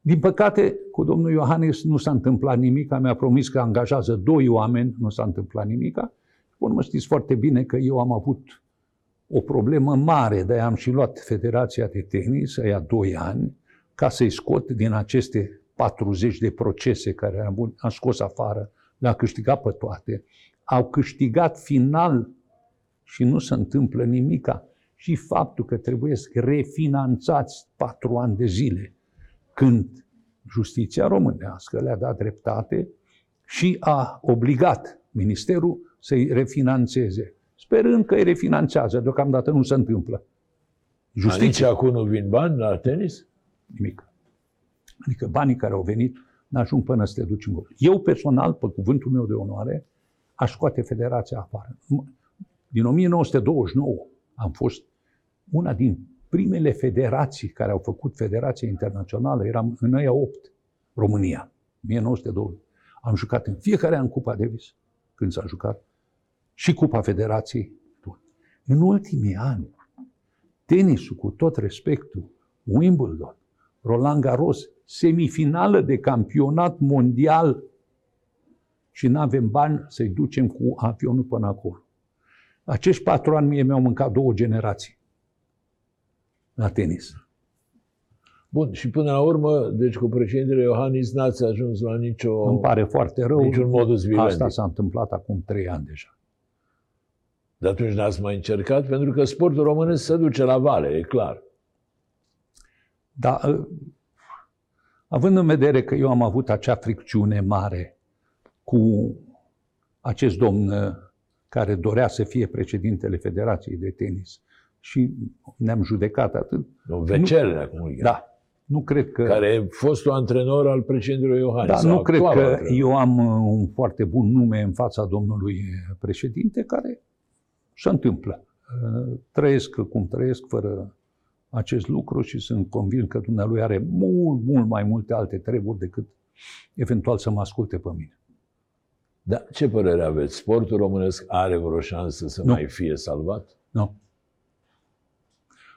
Din păcate, cu domnul Iohannis nu s-a întâmplat nimic, mi-a promis că angajează doi oameni, nu s-a întâmplat nimic. Bun, mă știți foarte bine că eu am avut o problemă mare, de am și luat Federația de Tenis, aia doi ani, ca să-i scot din aceste 40 de procese care am, am scos afară, le-a câștigat pe toate. Au câștigat final și nu se întâmplă nimica. Și faptul că trebuie să refinanțați patru ani de zile, când justiția românească le-a dat dreptate și a obligat ministerul să-i refinanțeze, sperând că îi refinanțează. Deocamdată nu se întâmplă. Justiția. Nici acum nu vin bani la tenis? Nimic. Adică banii care au venit n-ajung până să te duci în gol. Eu personal, pe cuvântul meu de onoare, aș scoate federația afară. Din 1929 am fost una din primele federații care au făcut Federația Internațională, eram în aia 8, România, 1920. Am jucat în fiecare an Cupa Davis, când s-a jucat, și Cupa Federației. În ultimii ani, tenisul, cu tot respectul, Wimbledon, Roland Garros, semifinală de campionat mondial și nu avem bani să-i ducem cu avionul până acolo. Acești patru ani mie mi-au mâncat două generații la tenis. Bun, și până la urmă, deci cu președintele Iohannis n-ați ajuns la nicio... Îmi pare foarte rău. Niciun modus vivendi. Asta s-a întâmplat acum trei ani deja. De atunci n-ați mai încercat? Pentru că sportul românesc se duce la vale, e clar. Da, ă, având în vedere că eu am avut acea fricțiune mare cu acest domn ă, care dorea să fie președintele Federației de Tenis și ne-am judecat atât. Vecele, acum. Da. Nu cred că... Care e fostul antrenor al președintelui Iohannis. Da, nu cred că antrenor. eu am uh, un foarte bun nume în fața domnului președinte care se întâmplă. Uh, trăiesc cum trăiesc fără acest lucru și sunt convins că dumnealui are mult, mult mai multe alte treburi decât eventual să mă asculte pe mine. Da, ce părere aveți? Sportul românesc are vreo șansă să nu. mai fie salvat? Nu.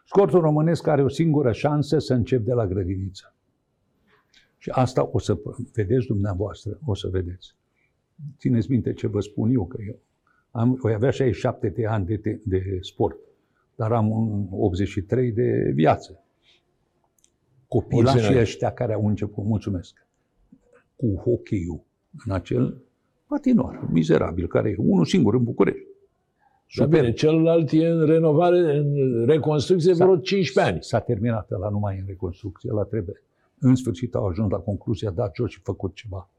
Sportul românesc are o singură șansă să încep de la grădiniță. Și asta o să vedeți dumneavoastră, o să vedeți. Țineți minte ce vă spun eu, că eu am, voi avea 67 de ani de, de, de sport, dar am un 83 de viață. Copilașii ăștia care au început, mulțumesc, cu hockey în acel patinor, mizerabil, care e unul singur în București. Super. Da bine, celălalt e în renovare, în reconstrucție vreo 15 ani. S-a terminat la numai în reconstrucție, la trebuie. În sfârșit au ajuns la concluzia, da, jos și făcut ceva.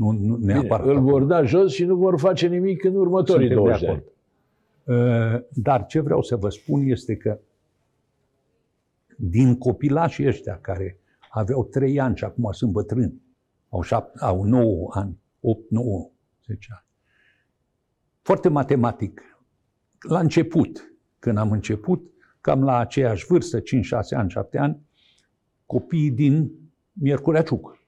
Nu, nu neapărat. Bine, îl vor da jos și nu vor face nimic în următorii Suntem 20 de ani. Uh, dar ce vreau să vă spun este că din copilașii ăștia care aveau 3 ani și acum sunt bătrâni, au, 7, au 9 ani, 8, 9, 10 ani. Foarte matematic. La început, când am început, cam la aceeași vârstă, 5-6 ani, 7 ani, copiii din Miercurea Ciuc,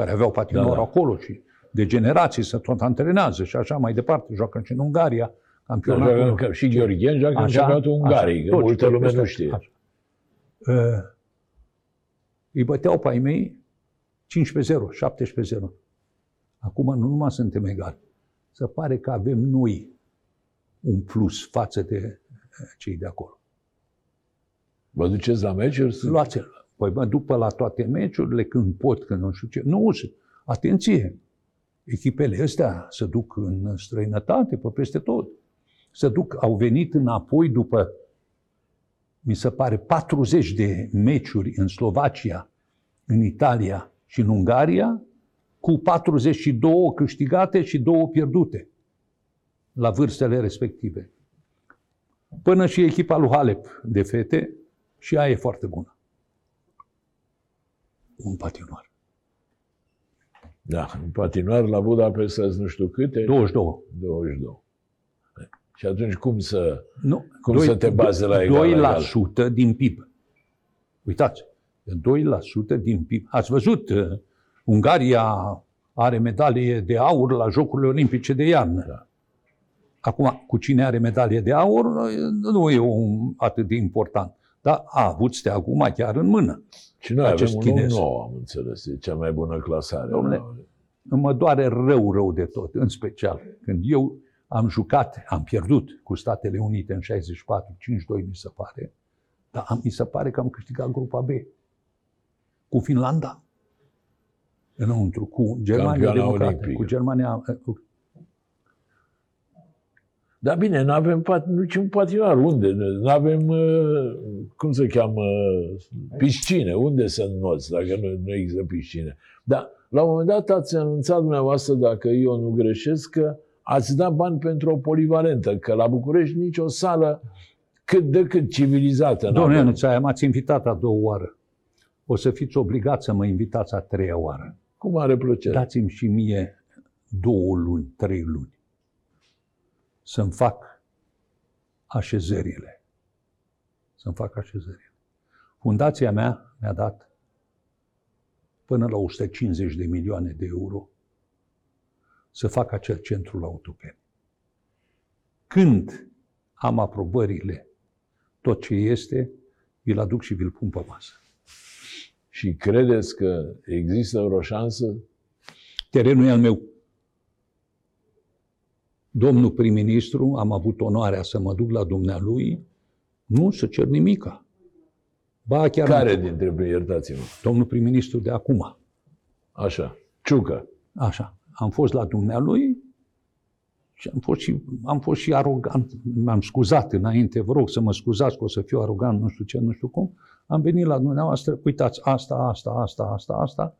care aveau patinor da, da. acolo și de generații se tot antrenează și așa mai departe, joacă și în Ungaria, campionatul. Da, și Gheorghen joacă în campionatul Ungariei, că multă lume nu știe. Așa. Uh, îi băteau pe ai mei 15-0, 17-0. Acum nu numai suntem egali. Se pare că avem noi un plus față de eh, cei de acolo. Vă duceți la meciuri? Luați-l. Păi mă duc pe la toate meciurile, când pot, când nu știu ce. Nu, atenție! Echipele astea se duc în străinătate, pe peste tot. Se duc, au venit înapoi după, mi se pare, 40 de meciuri în Slovacia, în Italia și în Ungaria, cu 42 câștigate și 2 pierdute la vârstele respective. Până și echipa lui Halep de fete, și ea e foarte bună. Un patinoar. Da, un patinoar la Budapesta nu știu câte. 22. 22. Și atunci cum să, nu, cum 2, să te baze la egal? 2% egal? din PIB. Uitați, 2% din PIB. Ați văzut, uh, Ungaria are medalie de aur la Jocurile Olimpice de iarnă. Da. Acum, cu cine are medalie de aur, nu e un, atât de important. Dar a avut steagul mai chiar în mână. Și noi avem un chinez. nou, am înțeles, e cea mai bună clasare. Dom'le, mă doare rău, rău de tot, în special când eu am jucat, am pierdut cu Statele Unite în 64, 5-2 mi se pare, dar am, mi se pare că am câștigat grupa B. Cu Finlanda, înăuntru, cu Germania Democrată, cu Germania dar bine, nu avem pat, niciun patinoar. Unde? Nu avem, uh, cum se cheamă, piscine. Unde să înnoți dacă nu, nu există piscine? Dar la un moment dat ați anunțat dumneavoastră, dacă eu nu greșesc, că ați dat bani pentru o polivalentă, că la București nicio sală cât de cât civilizată. Domnule Nuțaia, m-ați invitat a doua oară. O să fiți obligați să mă invitați a treia oară. Cu mare plăcere. Dați-mi și mie două luni, trei luni să-mi fac așezările. Să-mi fac așezările. Fundația mea mi-a dat până la 150 de milioane de euro să fac acel centru la Autopen. Când am aprobările, tot ce este, vi-l aduc și vi-l pun pe masă. Și credeți că există o șansă? Terenul e al meu domnul prim-ministru, am avut onoarea să mă duc la dumnealui, nu să cer nimica. Ba, chiar Care nu. dintre, iertați-mă? Domnul prim-ministru de acum. Așa, Ciucă. Așa. Am fost la dumnealui și am fost și, am fost și arogant. M-am scuzat înainte, vă rog să mă scuzați că o să fiu arogant, nu știu ce, nu știu cum. Am venit la dumneavoastră, uitați, asta, asta, asta, asta, asta.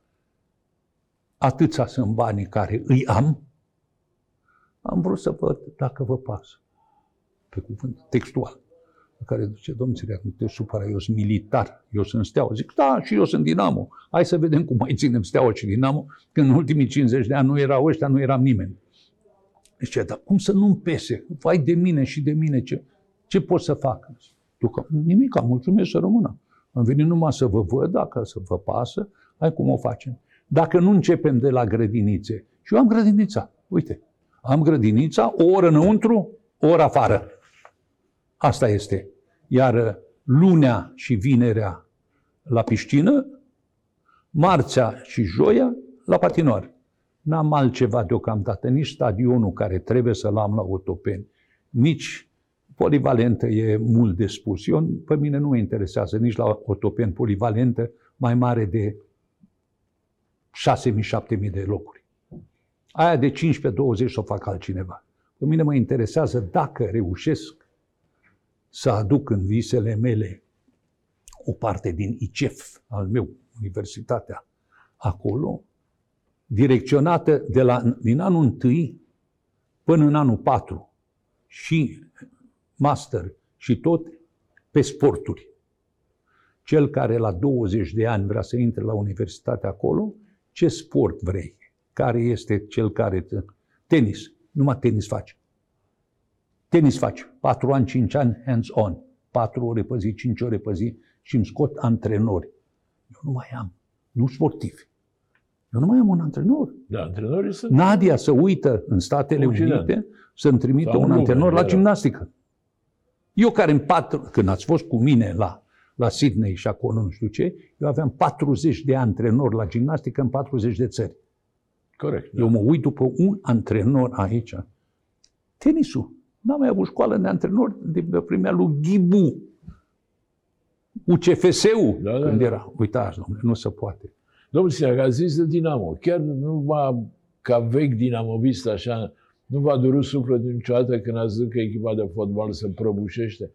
Atâția sunt banii care îi am, am vrut să văd dacă vă pasă. Pe cuvânt, textual. Pe care zice, domnul Țiriac, nu te supăra, eu sunt militar, eu sunt steaua. Zic, da, și eu sunt Dinamo. Hai să vedem cum mai ținem steaua și Dinamo, când în ultimii 50 de ani nu erau ăștia, nu eram nimeni. Zice, dar cum să nu-mi pese? Vai de mine și de mine, ce, ce pot să fac? Duc, nimic, am mulțumesc să rămână. Am venit numai să vă văd, dacă să vă pasă, hai cum o facem. Dacă nu începem de la grădinițe, și eu am grădinița, uite, am grădinița, o oră înăuntru, o oră afară. Asta este. Iar lunea și vinerea la piscină, marțea și joia la patinoar. N-am altceva deocamdată, nici stadionul care trebuie să-l am la Otopeni, nici polivalentă e mult de spus. Eu, pe mine nu mă interesează nici la Otopeni polivalentă mai mare de 6.000-7.000 de locuri. Aia de 15-20 să o fac altcineva. Pe mine mă interesează dacă reușesc să aduc în visele mele o parte din ICEF al meu, universitatea, acolo, direcționată de la, din anul 1 până în anul 4 și master și tot pe sporturi. Cel care la 20 de ani vrea să intre la universitate acolo, ce sport vrei? Care este cel care... Tenis. Numai tenis faci. Tenis faci. 4 ani, 5 ani, hands-on. 4 ore pe zi, 5 ore pe zi și îmi scot antrenori. Eu nu mai am. Nu sportivi. Eu nu mai am un antrenor. Da, antrenorii sunt... Nadia să uită în Statele Occident. Unite să-mi trimită Sau un antrenor la da. gimnastică. Eu care în patru, când ați fost cu mine la la Sydney și acolo nu știu ce, eu aveam 40 de antrenori la gimnastică în 40 de țări. Corect. Eu mă uit după un antrenor aici. Tenisul. N-am mai avut școală de antrenori de pe primea lui Ghibu. UCFS-ul, Da, da, când da. era. Uitați, domnule, nu se poate. Domnul Sinac, a zis de Dinamo. Chiar nu va, ca vechi dinamovist, așa, nu v-a durut sufletul niciodată când a zis că echipa de fotbal se prăbușește?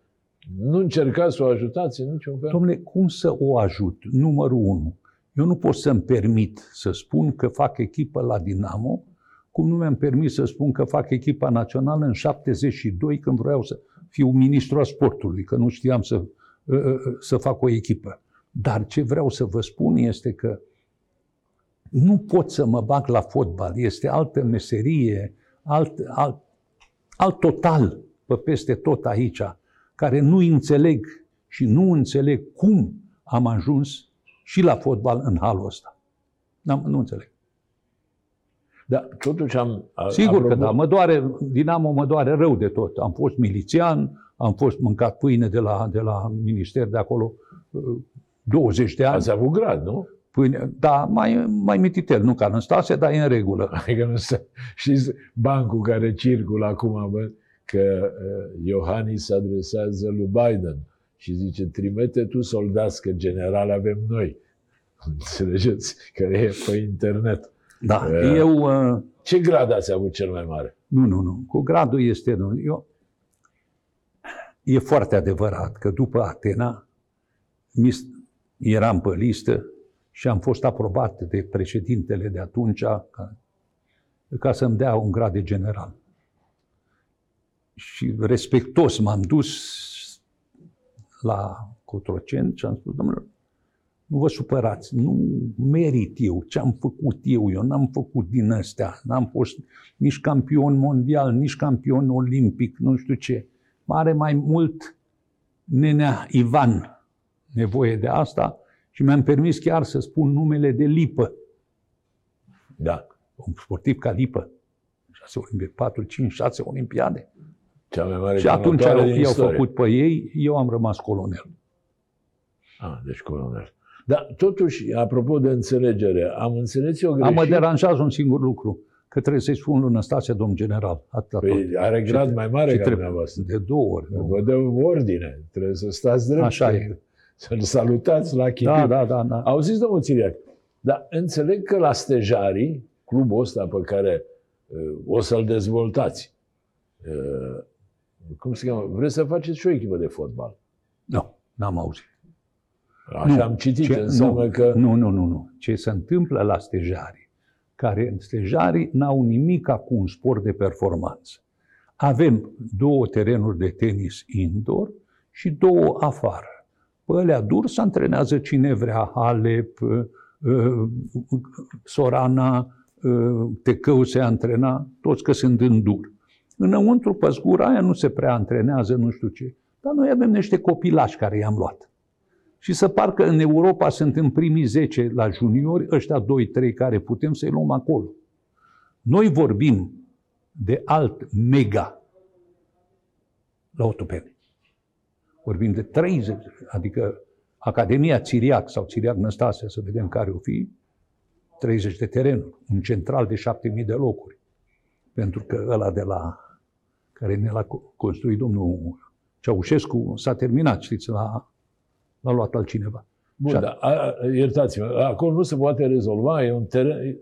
Nu încercați să o ajutați în niciun fel? Domnule, cum să o ajut? Numărul unu. Eu nu pot să-mi permit să spun că fac echipă la Dinamo, cum nu mi-am permis să spun că fac echipa națională în 72 când vreau să fiu ministru al sportului, că nu știam să, ă, ă, să fac o echipă. Dar ce vreau să vă spun este că nu pot să mă bag la fotbal. Este altă meserie, alt, alt, alt total pe peste tot aici, care nu înțeleg și nu înțeleg cum am ajuns și la fotbal în halul ăsta. N-am, nu înțeleg. Da, totuși am... a- Sigur că apropo- da, mă doare, Dinamo mă doare rău de tot. Am fost milițian, am fost mâncat pâine de la, de la minister de acolo uh, 20 de ani. Ați avut grad, nu? Pâine, da, mai, mai mititel, nu ca Năstase, dar e în regulă. Adică nu se... Știți bancul care circulă acum, bă, că uh, Iohannis se adresează lui Biden și zice, trimite tu soldați, că general avem noi. Înțelegeți? Care e pe internet. Da, Eh. eu... Uh, Ce grad ați avut cel mai mare? Nu, nu, nu. Cu gradul este... Nu. Eu, e foarte adevărat că după Atena mis- eram pe listă și am fost aprobat de președintele de atunci ca, ca să-mi dea un grad de general. Și respectos m-am dus la Cotroceni și am spus, domnule, nu vă supărați, nu merit eu ce am făcut eu. Eu n-am făcut din astea, n-am fost nici campion mondial, nici campion olimpic, nu știu ce. Are mai mult nenea Ivan nevoie de asta și mi-am permis chiar să spun numele de Lipă. Da. Un sportiv ca Lipă. 6 olimpiade, 4, 5, 6 olimpiade. Cea mai mare Și atunci promotoare din i-au istorie. făcut pe ei, eu am rămas colonel. Ah, deci colonel. Dar totuși, apropo de înțelegere, am înțeles eu greșit. Am mă deranjează un singur lucru, că trebuie să-i spun lui Năstase, domn general. Atâta tot. Păi are grad mai mare Și ca trebuie. dumneavoastră. De două ori. nu? Vă dă ordine. Trebuie să stați drept. Așa e. Să-l salutați la chitiu. Da, da, da. da. Auziți, domnul Țiriac, dar înțeleg că la Stejarii, clubul ăsta pe care uh, o să-l dezvoltați, uh, cum se cheamă, vreți să faceți și o echipă de fotbal. Nu, n-am auzit. Așa Nu. am citit, Ce- înseamnă nu, că... Nu, nu, nu, nu. Ce se întâmplă la stejarii, care stejarii n-au nimic cu un sport de performanță. Avem două terenuri de tenis indoor și două afară. Pe alea dur se antrenează cine vrea, Halep, uh, uh, Sorana, uh, Tecău se antrena, toți că sunt în dur. Înăuntru, pe zgura aia nu se prea antrenează, nu știu ce. Dar noi avem niște copilași care i-am luat. Și să parcă în Europa sunt în primii 10 la juniori, ăștia 2-3 care putem să-i luăm acolo. Noi vorbim de alt mega la Otopeni. Vorbim de 30, adică Academia Țiriac sau Țiriac Năstase, să vedem care o fi, 30 de terenuri, un central de 7000 de locuri. Pentru că ăla de la care ne l-a co- construit domnul Ceaușescu s-a terminat, știți, la, l-a luat altcineva. Bun, Și- dar a- iertați-mă, acolo nu se poate rezolva, e un teren...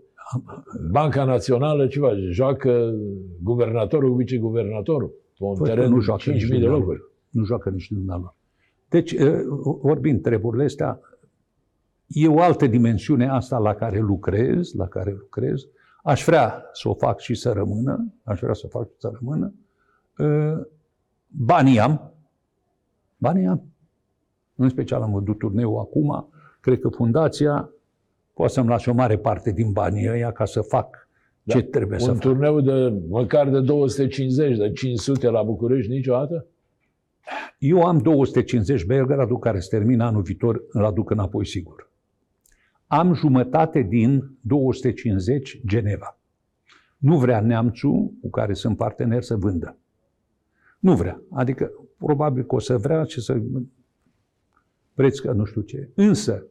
Banca Națională, ce face? Joacă guvernatorul cu viceguvernatorul pe un Păi că teren nu de joacă 5.000 nici de dumnealor. locuri. Nu joacă nici dumnealor. Deci, eh, vorbind treburile astea, e o altă dimensiune asta la care lucrez, la care lucrez. Aș vrea să o fac și să rămână, aș vrea să o fac și să rămână. Eh, Banii am, banii am. În special am văzut turneul acum, cred că fundația poate să-mi lase o mare parte din banii ăia ca să fac ce trebuie să Un fac. turneu de măcar de 250, de 500 la București niciodată? Eu am 250 Belgradul care se termină anul viitor, îl aduc înapoi sigur. Am jumătate din 250 Geneva. Nu vrea neamțul cu care sunt partener să vândă. Nu vrea. Adică, probabil că o să vrea și să... preț că nu știu ce. Însă,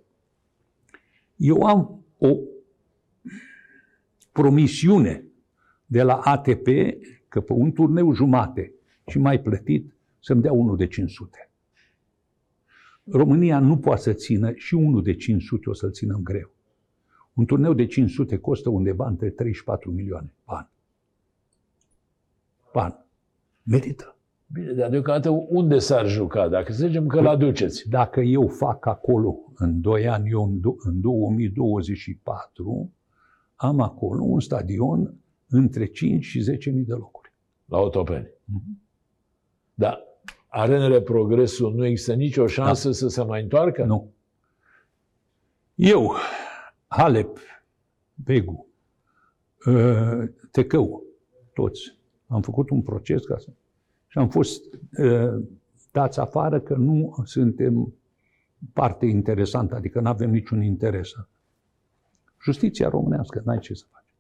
eu am o promisiune de la ATP că pe un turneu jumate și mai plătit să-mi dea unul de 500. România nu poate să țină și unul de 500 o să-l țină greu. Un turneu de 500 costă undeva între 3 și 4 milioane Pan. Pan. Merită. Bine, dar deocamdată unde s-ar juca? Dacă să zicem că l-aduceți. Dacă eu fac acolo în 2 ani, eu în, în 2024, am acolo un stadion între 5 și 10.000 de locuri. La Otopeni. Mm-hmm. Dar arenele Progresul nu există nicio șansă da. să se mai întoarcă? Nu. Eu, Halep, Begu, uh, Tecău, toți, am făcut un proces ca să... Și am fost uh, dați afară că nu suntem parte interesantă, adică nu avem niciun interes. Justiția românească, n-ai ce să faci.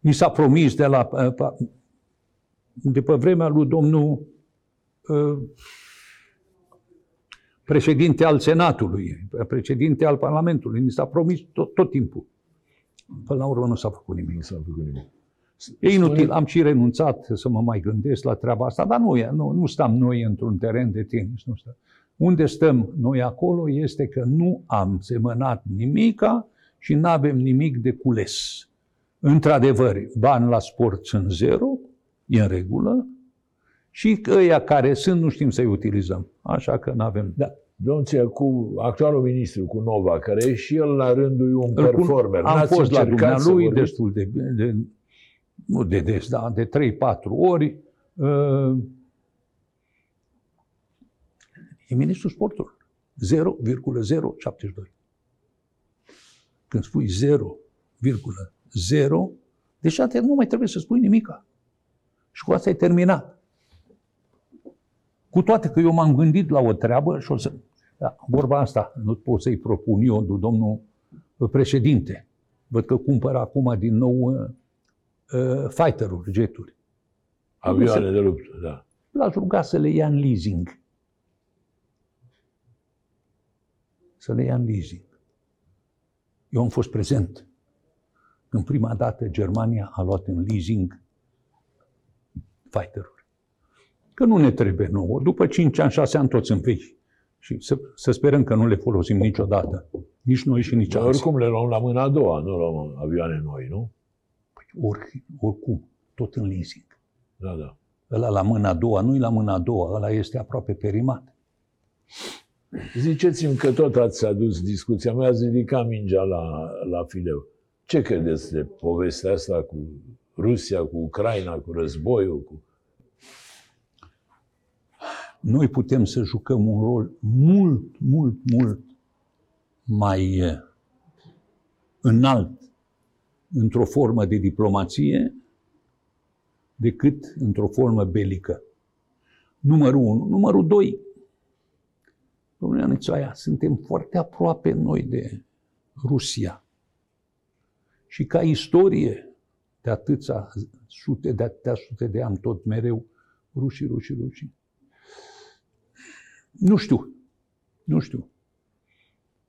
Mi s-a promis de la uh, de pe vremea lui domnul președinte al Senatului, președinte al Parlamentului. Ni s-a promis tot, tot timpul. Până la urmă nu s-a făcut nimic. Nu s-a făcut nimic. E inutil, am și renunțat să mă mai gândesc la treaba asta, dar nu, e, nu, nu stăm noi într-un teren de tenis. Nu stăm. Unde stăm noi acolo este că nu am semănat nimica și nu avem nimic de cules. Într-adevăr, bani la sport sunt zero, e în regulă, și ăia care sunt nu știm să-i utilizăm. Așa că nu avem. Da. Domnul, cu actualul ministru, cu Nova, care e și el la rândul lui un performer. Am N-ați fost la dumnealui destul de, de, nu de des, dar de 3-4 ori. Uh, e ministrul sportului. 0,072. Când spui 0,0, deci nu mai trebuie să spui nimica. Și cu asta e terminat. Cu toate că eu m-am gândit la o treabă și o să... Da, vorba asta nu pot să-i propun eu, domnul președinte. Văd că cumpără acum din nou uh, uh fighter-uri, jeturi. Avioane de luptă, da. L-aș ruga să le ia în leasing. Să le ia în leasing. Eu am fost prezent când prima dată Germania a luat în leasing fighter-uri că nu ne trebuie nouă. După 5 ani, 6 ani, toți sunt vechi. Și să, să sperăm că nu le folosim niciodată. Nici noi și nici alții. Oricum le luăm la mâna a doua, nu luăm avioane noi, nu? Păi ori, oricum, tot în leasing. Da, da. Ăla la mâna a doua, nu-i la mâna a doua, ăla este aproape perimat. Ziceți-mi că tot ați adus discuția mea, ați ridicat mingea la, la fileu. Ce credeți de povestea asta cu Rusia, cu Ucraina, cu războiul, cu noi putem să jucăm un rol mult, mult, mult mai eh, înalt într-o formă de diplomație decât într-o formă belică. Numărul unu. Numărul doi. Domnule Anețoaia, suntem foarte aproape noi de Rusia. Și ca istorie de atâția sute, de atâtea sute de ani tot mereu, rușii, rușii, rușii. Nu știu. Nu știu.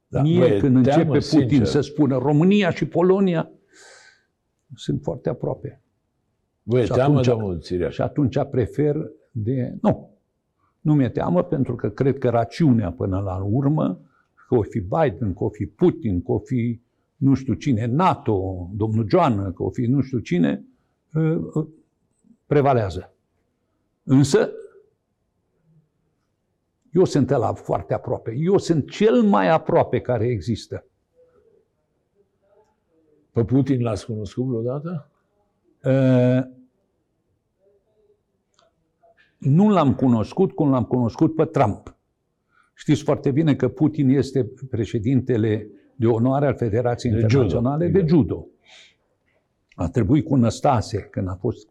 Da, Mie, băie, când începe Putin sincer. să spună România și Polonia, sunt foarte aproape. Vă teamă, domnul Și atunci prefer de... Nu, nu mi-e teamă pentru că cred că rațiunea până la urmă, că o fi Biden, că o fi Putin, că o fi nu știu cine, NATO, domnul Joană, că o fi nu știu cine, ă, ă, prevalează. Însă eu sunt la foarte aproape. Eu sunt cel mai aproape care există. Pe Putin l-ați cunoscut vreodată? Uh, nu l-am cunoscut cum l-am cunoscut pe Trump. Știți foarte bine că Putin este președintele de onoare al Federației de Internaționale judo. de Judo. A trebuit cu Năstase, când a fost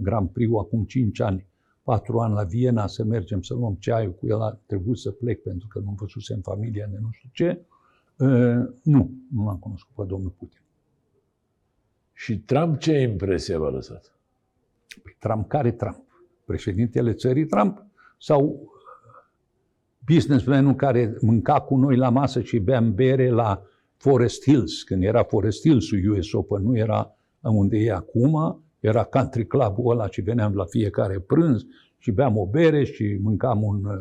Grand Prix acum 5 ani, patru ani la Viena să mergem să luăm ceaiul cu el, a trebuit să plec pentru că nu văzusem familia de nu știu ce. Uh, nu, nu l-am cunoscut pe domnul Putin. Și Trump ce impresie v-a lăsat? Păi Trump, care Trump? Președintele țării Trump sau businessmanul care mânca cu noi la masă și beam bere la Forest Hills, când era Forest Hills-ul US Open, nu era unde e acum, era country club-ul ăla și veneam la fiecare prânz și beam o bere și mâncam un uh,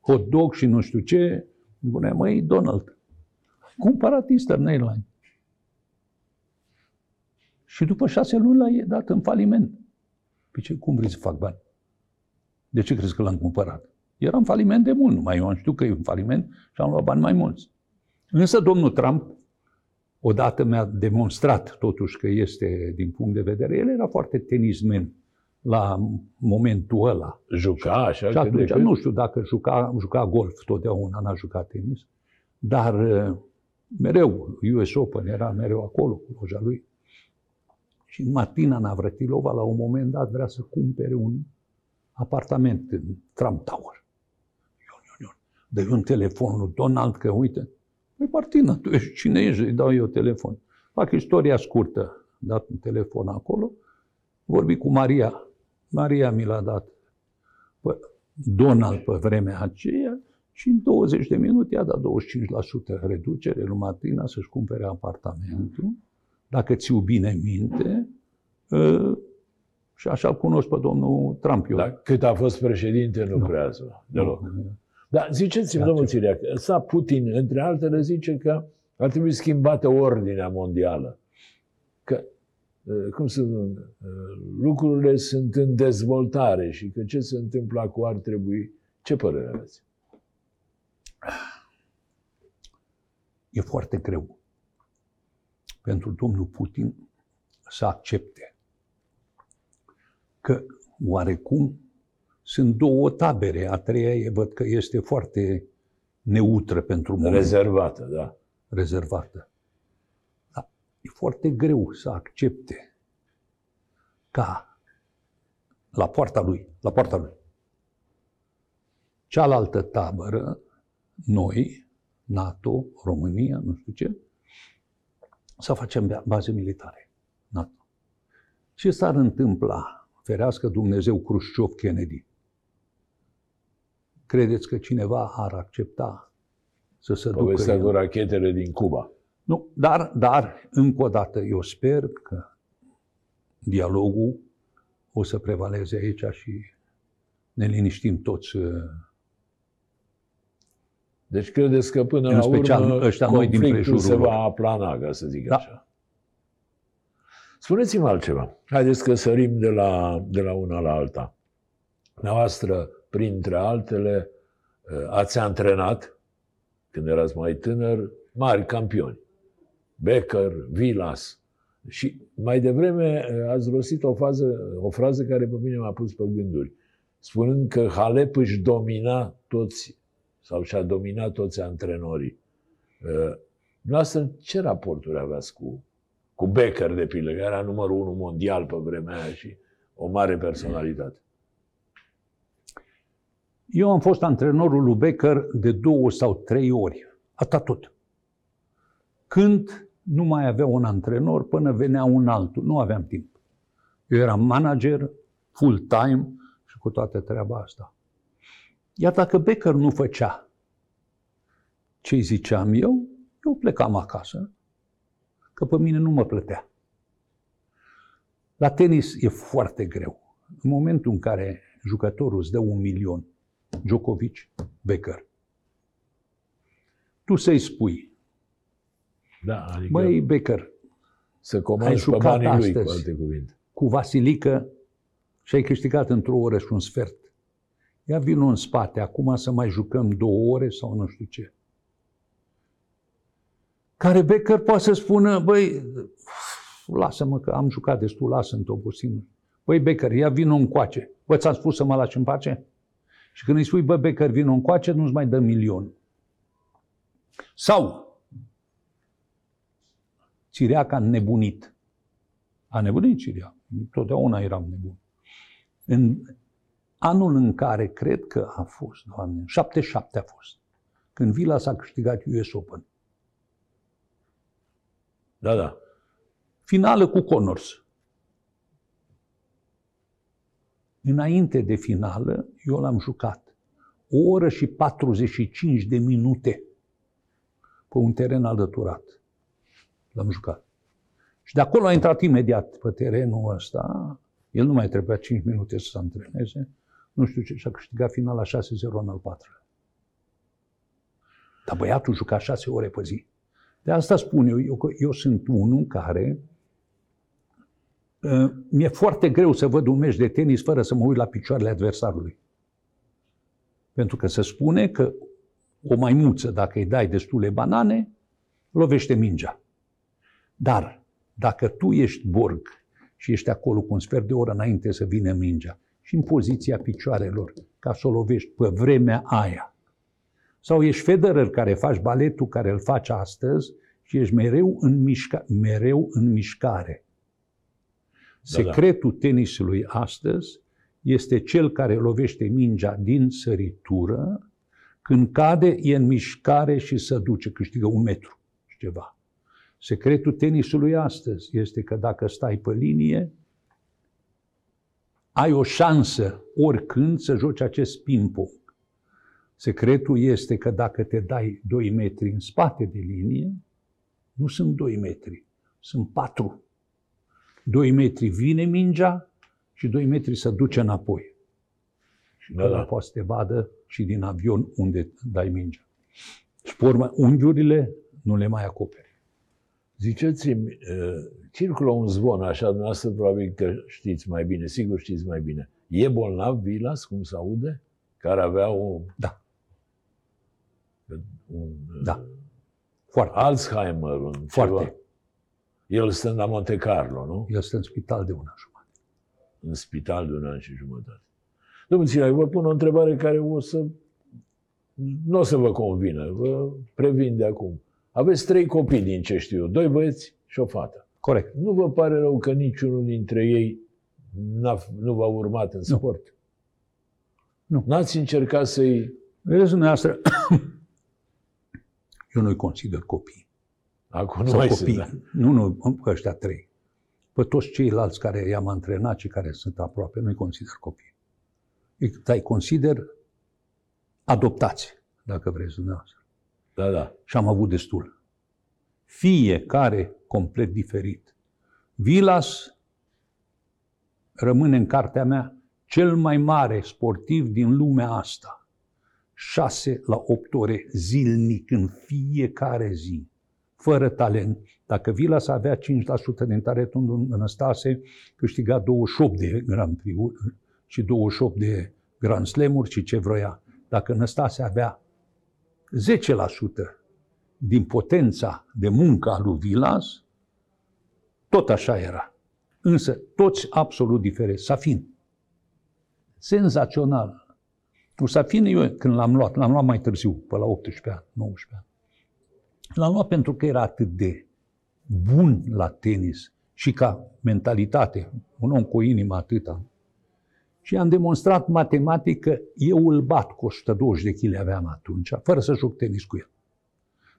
hot dog și nu știu ce. Spune, măi, Donald, cumpărat Eastern Airlines. Și după șase luni l-a dat în faliment. Păi ce, cum vrei să fac bani? De ce crezi că l-am cumpărat? Era în faliment de mult, numai eu am știut că e în faliment și am luat bani mai mulți. Însă domnul Trump, odată mi-a demonstrat totuși că este, din punct de vedere, el era foarte tenismen la momentul ăla. Juca așa? Și atunci, nu știu dacă juca, juca golf totdeauna, n-a jucat tenis, dar uh, mereu, US Open era mereu acolo cu loja lui. Și Martina Navratilova, la un moment dat, vrea să cumpere un apartament în Trump Tower. Ion, ion, ion. Dă un telefon lui Donald, că uite, Păi Martina, tu ești cine ești? Îi dau eu telefon. Fac istoria scurtă. Dat un telefon acolo, vorbi cu Maria. Maria mi l-a dat pe Donald pe vremea aceea și în 20 de minute i-a dat 25% reducere lui Martina să-și cumpere apartamentul. Dacă ți-u bine minte, ă, și așa cunosc pe domnul Trump. Eu. Dar cât a fost președinte, nu, nu. prea deloc. Nu. Dar ziceți-mi, domnul Țiriac, ăsta Putin, între altele, zice că ar trebui schimbată ordinea mondială. Că, cum să spun, lucrurile sunt în dezvoltare și că ce se întâmplă acum ar trebui... Ce părere aveți? E foarte greu pentru domnul Putin să accepte că oarecum sunt două tabere. A treia văd că este foarte neutră pentru moment. Rezervată, da. Rezervată. Dar e foarte greu să accepte ca la poarta lui, la poarta lui, cealaltă tabără, noi, NATO, România, nu știu ce, să facem baze militare. NATO. Ce s-ar întâmpla, ferească Dumnezeu Khrushchev Kennedy, Credeți că cineva ar accepta să se Povestea ducă... cu rachetele din Cuba. Nu, dar, dar, încă o dată, eu sper că dialogul o să prevaleze aici și ne liniștim toți. Uh, deci credeți că până în la special urmă ăștia noi din se va aplana, ca să zic da. așa. Spuneți-mi altceva. Haideți că sărim de la, de la una la alta. Dumneavoastră printre altele, uh, ați antrenat, când erați mai tânăr, mari campioni. Becker, Vilas. Și mai devreme uh, ați rostit o, fază, o frază care pe mine m-a pus pe gânduri, spunând că Halep își domina toți, sau și-a dominat toți antrenorii. Uh, noastră, ce raporturi aveați cu, cu Becker, de pildă, care era numărul unu mondial pe vremea aia și o mare personalitate? Eu am fost antrenorul lui Becker de două sau trei ori. Atât tot. Când nu mai avea un antrenor până venea un altul. Nu aveam timp. Eu eram manager full-time și cu toată treaba asta. Iar dacă Becker nu făcea ce ziceam eu, eu plecam acasă, că pe mine nu mă plătea. La tenis e foarte greu. În momentul în care jucătorul îți dă un milion Djokovic, Becker. Tu să-i spui, da, adică Băi, Becker, să comanzi pe banii lui, cu alte cuvinte. cu Vasilică și ai câștigat într-o oră și un sfert. Ia vină în spate, acum să mai jucăm două ore sau nu știu ce. Care Becker poate să spună, băi, lasă-mă că am jucat destul, lasă-mi obosim. Băi, Becker, ia vină încoace. Bă, ți-am spus să mă lași în pace? Și când îi spui, bă, Becker, vin încoace, nu-ți mai dă milion. Sau, Cireaca a nebunit. A nebunit Cireaca. Totdeauna eram nebun. În anul în care cred că a fost, doamne, 77 a fost, când Vila s-a câștigat US Open. Da, da. Finală cu Connors. Înainte de finală, eu l-am jucat. o oră și 45 de minute pe un teren alăturat. L-am jucat. Și de acolo a intrat imediat pe terenul ăsta. El nu mai trebuia 5 minute să se antreneze. Nu știu ce, și a câștigat finala 6-0 în al patrulea. Dar băiatul juca 6 ore pe zi. De asta spun eu, eu că eu sunt unul care uh, mi-e foarte greu să văd un meci de tenis fără să mă uit la picioarele adversarului. Pentru că se spune că o maimuță, dacă îi dai destule banane, lovește mingea. Dar dacă tu ești borg și ești acolo cu un sfert de oră înainte să vină mingea și în poziția picioarelor, ca să o lovești pe vremea aia, sau ești Federer care faci baletul care îl faci astăzi și ești mereu în, mișca- mereu în mișcare. Da, Secretul da. tenisului astăzi este cel care lovește mingea din săritură, când cade, e în mișcare și se duce, câștigă un metru și ceva. Secretul tenisului astăzi este că dacă stai pe linie, ai o șansă oricând să joci acest ping-pong. Secretul este că dacă te dai 2 metri în spate de linie, nu sunt 2 metri, sunt 4. 2 metri vine mingea și 2 metri se duce înapoi. Și da, da. poate să te vadă și din avion unde dai mingea. Și pe urmă, unghiurile nu le mai acoperi. Ziceți-mi, uh, circulă un zvon, așa, dumneavoastră probabil că știți mai bine, sigur știți mai bine. E bolnav Vilas, cum se aude? Care avea o... Da. Un, da. Foarte. Alzheimer, un Foarte. Ceva. El stă la Monte Carlo, nu? El stă în spital de un an jumătate. În spital de un an și jumătate. Domnul Țilai, vă pun o întrebare care o să... Nu o să vă convină, vă previn de acum. Aveți trei copii din ce știu eu, doi băieți și o fată. Corect. Nu vă pare rău că niciunul dintre ei n-a, nu v-a urmat în Nu. sport? Nu. N-ați încercat să-i... Vedeți dumneavoastră, eu nu-i consider copii. Acum nu Sau mai copii. sunt. da? Nu, nu, ăștia trei. Pe toți ceilalți care i-am antrenat și care sunt aproape, nu-i consider copii. Îi consider adoptați, dacă vreți dumneavoastră. Da, da. și am avut destul. Fiecare complet diferit. Vilas rămâne în cartea mea cel mai mare sportiv din lumea asta. 6 la 8 ore zilnic în fiecare zi, fără talent. Dacă Vilas avea 5% din talentul în Năstase, câștiga 28 de Grand Prix și 28 de Grand Slam-uri și ce vroia. Dacă Năstase avea 10% din potența de muncă a lui Vilas, tot așa era. Însă toți absolut diferiți. Safin. Senzațional. Cu Safin eu când l-am luat, l-am luat mai târziu, pe la 18 ani, 19 ani. L-am luat pentru că era atât de bun la tenis și ca mentalitate, un om cu o inimă atâta. Și am demonstrat matematic că eu îl bat cu 120 de kg aveam atunci, fără să joc tenis cu el.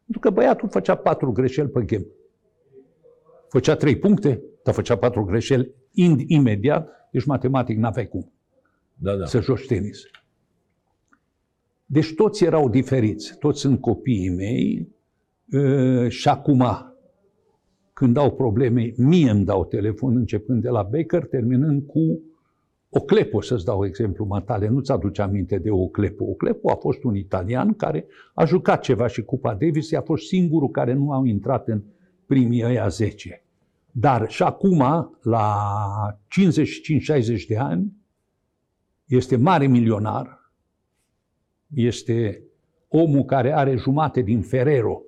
Pentru că băiatul făcea patru greșeli pe game. Făcea trei puncte, dar făcea patru greșeli ind- imediat, deci matematic n-aveai cum Da, da. să joci tenis. Deci toți erau diferiți, toți sunt copiii mei ă, și acum când au probleme, mie îmi dau telefon începând de la Baker, terminând cu Oclepo, să-ți dau exemplu, Matale, nu-ți aduce aminte de Oclepo. Oclepo a fost un italian care a jucat ceva și Cupa Davis, a fost singurul care nu au intrat în primii ăia 10. Dar și acum, la 55-60 de ani, este mare milionar, este omul care are jumate din Ferrero,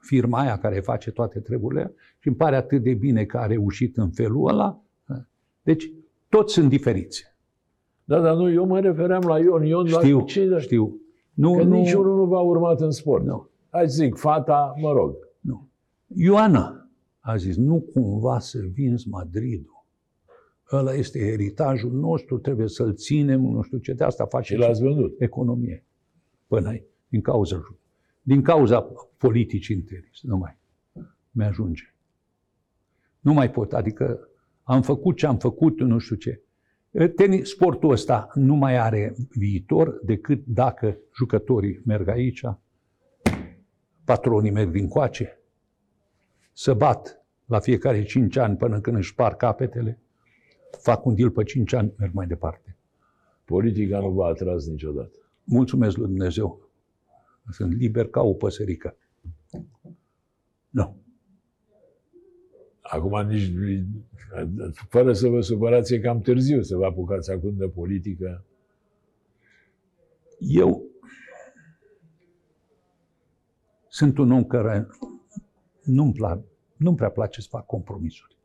firma aia care face toate treburile, și îmi pare atât de bine că a reușit în felul ăla. Deci, toți sunt diferiți. Da, dar nu, eu mă refeream la Ion. Ion Știu, la ce, știu. Nu, Că nu, niciunul nu v-a urmat în sport. Nu. Hai să zic, fata, mă rog. nu. Ioana a zis, nu cumva să vinzi Madridul. Ăla este eritajul nostru, trebuie să-l ținem, nu știu ce, de asta face Și l-ați vândut. economie. Până ai, din cauza, din cauza politicii în tenis, nu mai mi-ajunge. Nu mai pot, adică am făcut ce am făcut, nu știu ce. Tenis, sportul ăsta nu mai are viitor decât dacă jucătorii merg aici, patronii merg din coace, să bat la fiecare cinci ani până când își par capetele, fac un deal pe cinci ani, merg mai departe. Politica nu v-a atras niciodată. Mulțumesc lui Dumnezeu. Sunt liber ca o păsărică. Nu. Acum nici, fără să vă supărați, e cam târziu să vă apucați acum de politică. Eu sunt un om care nu-mi, pla- nu-mi prea place să fac compromisuri.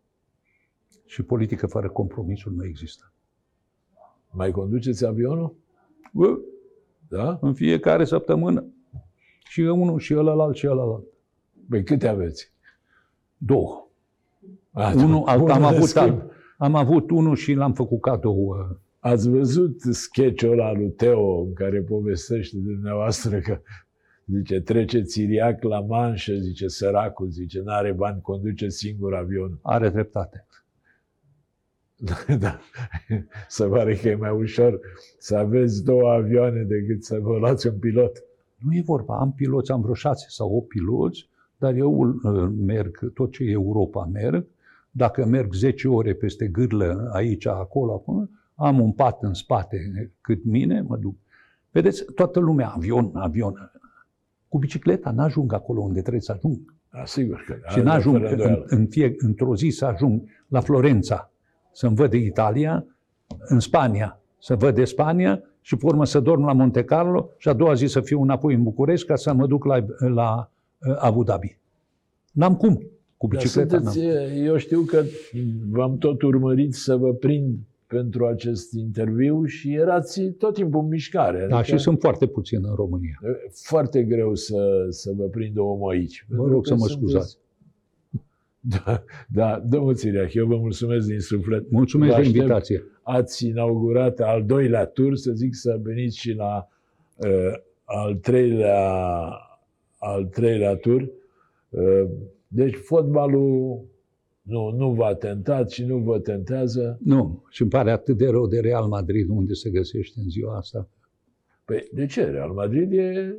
Și politică fără compromisuri nu există. Mai conduceți avionul? Bă, Da? în fiecare săptămână. Și unul, și ălălalt, și ălălalt. Păi câte aveți? Două. A, Unul, alt, bună am, avut, schimb. al, am avut unul și l-am făcut cadou. uh, Ați văzut sketch-ul ăla lui Teo în care povestește de dumneavoastră că zice, trece țiriac la manșă, zice, săracul, zice, n-are bani, conduce singur avionul. Are dreptate. Da, da. Se pare că e mai ușor să aveți două avioane decât să vă luați un pilot. Nu e vorba, am piloți, am vreo șase sau opt piloți, dar eu uh, merg, tot ce e Europa merg. Dacă merg 10 ore peste gârlă, aici, acolo, acolo, am un pat în spate cât mine, mă duc. Vedeți, toată lumea, avion, avion. Cu bicicleta n-ajung acolo unde trebuie să ajung. Da, sigur că. Și n-ajung fără în, îndoială. în fie, într-o zi să ajung la Florența, să-mi văd de Italia, în Spania, să văd de Spania și pe urmă să dorm la Monte Carlo și a doua zi să fiu înapoi în București ca să mă duc la, la uh, Abu Dhabi. N-am cum. Cu Dar bicicleta sunteți, n-am. eu știu că v-am tot urmărit să vă prind pentru acest interviu și erați tot timpul în mișcare. Da, Adică și sunt foarte puțin în România. e foarte greu să, să vă prindă omul aici. Vă Pentru rog că să mă sunteți- scuzați. Da, da, domnul Țiriac, eu vă mulțumesc din suflet. Mulțumesc Vă de aștept. invitație. Ați inaugurat al doilea tur, să zic să veniți și la uh, al, treilea, al treilea tur. Uh, deci fotbalul nu, nu v-a tentat și nu vă tentează. Nu, și îmi pare atât de rău de Real Madrid unde se găsește în ziua asta. Păi de ce? Real Madrid e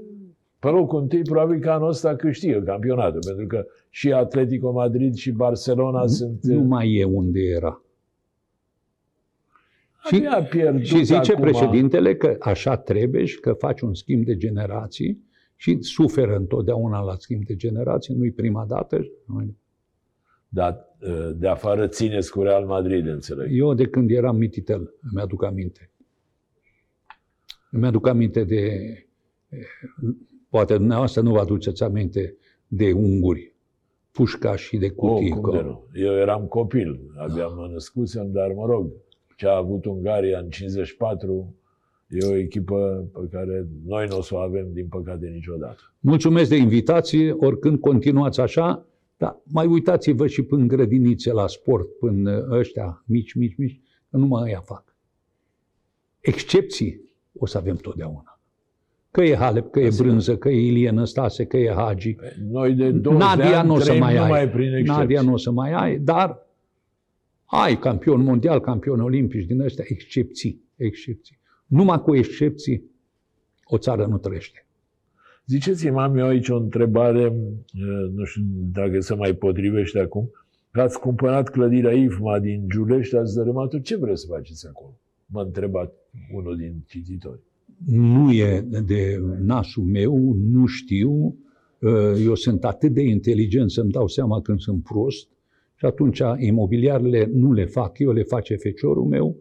pe locul întâi, probabil că anul ăsta câștigă campionatul, pentru că și Atletico Madrid și Barcelona sunt... Nu mai e unde era. Și, Abia pierdut și zice acum. președintele că așa trebuie și că faci un schimb de generații și suferă întotdeauna la schimb de generații, nu-i prima dată. Dar uh, de afară țineți cu Real Madrid, înțeleg. Eu de când eram mititel, îmi aduc aminte. Îmi aduc aminte de, poate dumneavoastră nu vă aduceți aminte de unguri, pușca și de Oh, cutii. cum de nu? Eu eram copil, abia mă născusem, dar mă rog, ce a avut Ungaria în 54 e o echipă pe care noi nu o să o avem, din păcate, niciodată. Mulțumesc de invitație, oricând continuați așa, dar mai uitați-vă și până în grădinițe la sport, până ăștia mici, mici, mici, că numai ăia fac. Excepții o să avem totdeauna. Că e Halep, că e Brânză, că e Ilie Năstase, că e Hagi. Noi de 20 de Nadia ani nu o să trăim mai numai ai. prin excepții. Nadia nu o să mai ai, dar ai campion mondial, campion olimpici din ăștia, excepții, excepții. Numai cu excepții o țară nu trăiește. Ziceți-mi, am eu aici o întrebare, uh, nu știu dacă se mai potrivește acum. Ați cumpărat clădirea IFMA din Giulești, ați dărâmat-o, ce vreți să faceți acolo? M-a întrebat unul din cititori. nu e de nasul meu, nu știu, eu sunt atât de inteligent să-mi dau seama când sunt prost și atunci imobiliarele nu le fac eu, le face feciorul meu.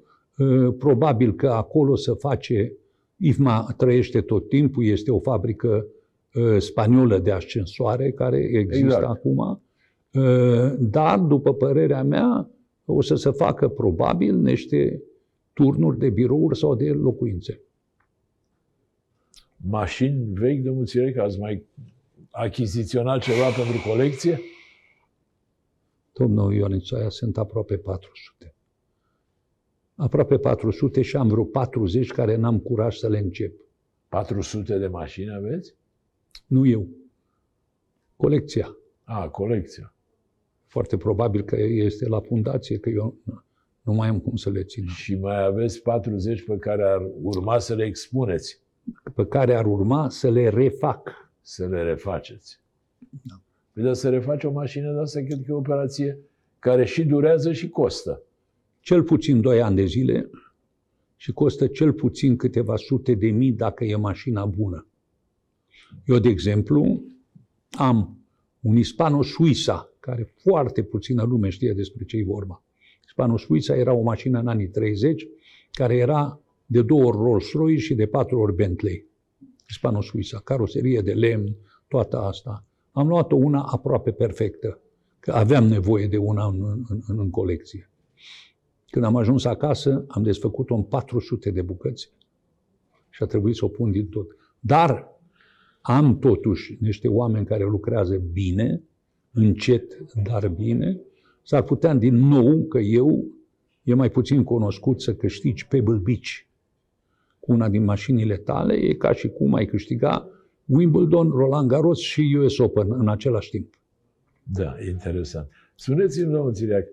Probabil că acolo să face, IFMA trăiește tot timpul, este o fabrică spaniolă de ascensoare care există Exact. acum, dar, după părerea mea, o să se facă probabil niște turnuri de birouri sau de locuințe. Mașini vechi, domnul Țirec, ați mai achiziționat ceva pentru colecție? Domnul Ionițoaia, sunt aproape 400. Aproape 400 și am vreo 40 care n-am curaj să le încep. 400 de mașini aveți? Nu eu. Colecția. A, colecția. Foarte probabil că este la fundație, că eu Nu mai am cum să le țin. Și mai aveți 40 pe care ar urma să le expuneți, Pe care ar urma să le refac. să le refaceți. Păi dar să refaci o mașină de asta, cred că e o operație care și durează și costă. Cel puțin 2 ani de zile și costă cel puțin câteva sute de mii dacă e mașina bună. Eu, de exemplu, am un Hispano Suiza, care foarte puțină lume știe despre ce e vorba. Hispano Suiza era o mașină în anii 30 care era de două ori Rolls-Royce și de patru ori Bentley. Hispano Suiza, caroserie de lemn, toată asta. Am luat-o una aproape perfectă, că aveam nevoie de una în, în, în, în colecție. Când am ajuns acasă, am desfăcut-o în 400 de bucăți și a trebuit să o pun din tot. Dar am totuși niște oameni care lucrează bine, încet, dar bine. S-ar putea din nou că eu e mai puțin cunoscut să câștigi Pebble Beach cu una din mașinile tale, e ca și cum ai câștiga Wimbledon, Roland Garros și US Open în același timp. Da, interesant. Spuneți-mi, domnul Țiriac,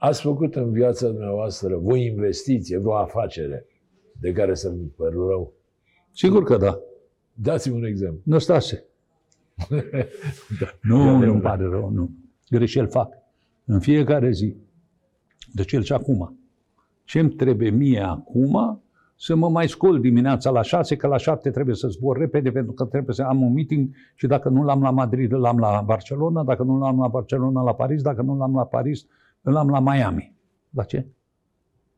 ați făcut în viața dumneavoastră vreo investiție, vreo afacere de care să mi părul rău? Sigur că da. Dați-mi un exemplu. Năstase. Nu, E nu adevărat. îmi pare rău, nu. Greșeli fac. În fiecare zi. De cel și acum. Ce-mi trebuie mie acum să mă mai scol dimineața la 6, că la 7 trebuie să zbor repede, pentru că trebuie să am un meeting și dacă nu l-am la Madrid, îl am la Barcelona, dacă nu l-am la Barcelona, la Paris, dacă nu l-am la Paris, îl am la Miami. La ce?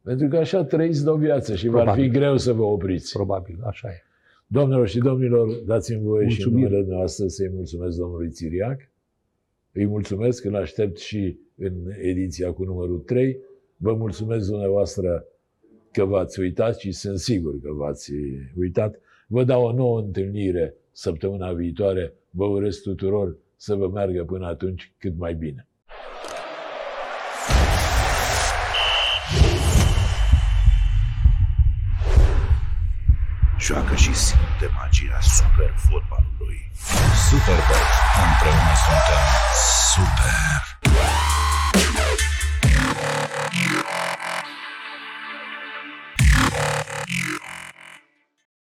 Pentru că așa trăiți de o viață și va Probabil. fi greu să vă opriți. Probabil, așa e. Domnilor și domnilor, dați-mi voie și în Mulțumiri. numele noastră să-i mulțumesc domnului Țiriac. Îi mulțumesc, îl aștept și în ediția cu numărul 3. Vă mulțumesc dumneavoastră că v-ați uitat și sunt sigur că v-ați uitat. Vă dau o nouă întâlnire săptămâna viitoare. Vă urez tuturor să vă meargă până atunci cât mai bine. Joacă și simte magia super fotbalului. Superbox. Împreună suntem Super!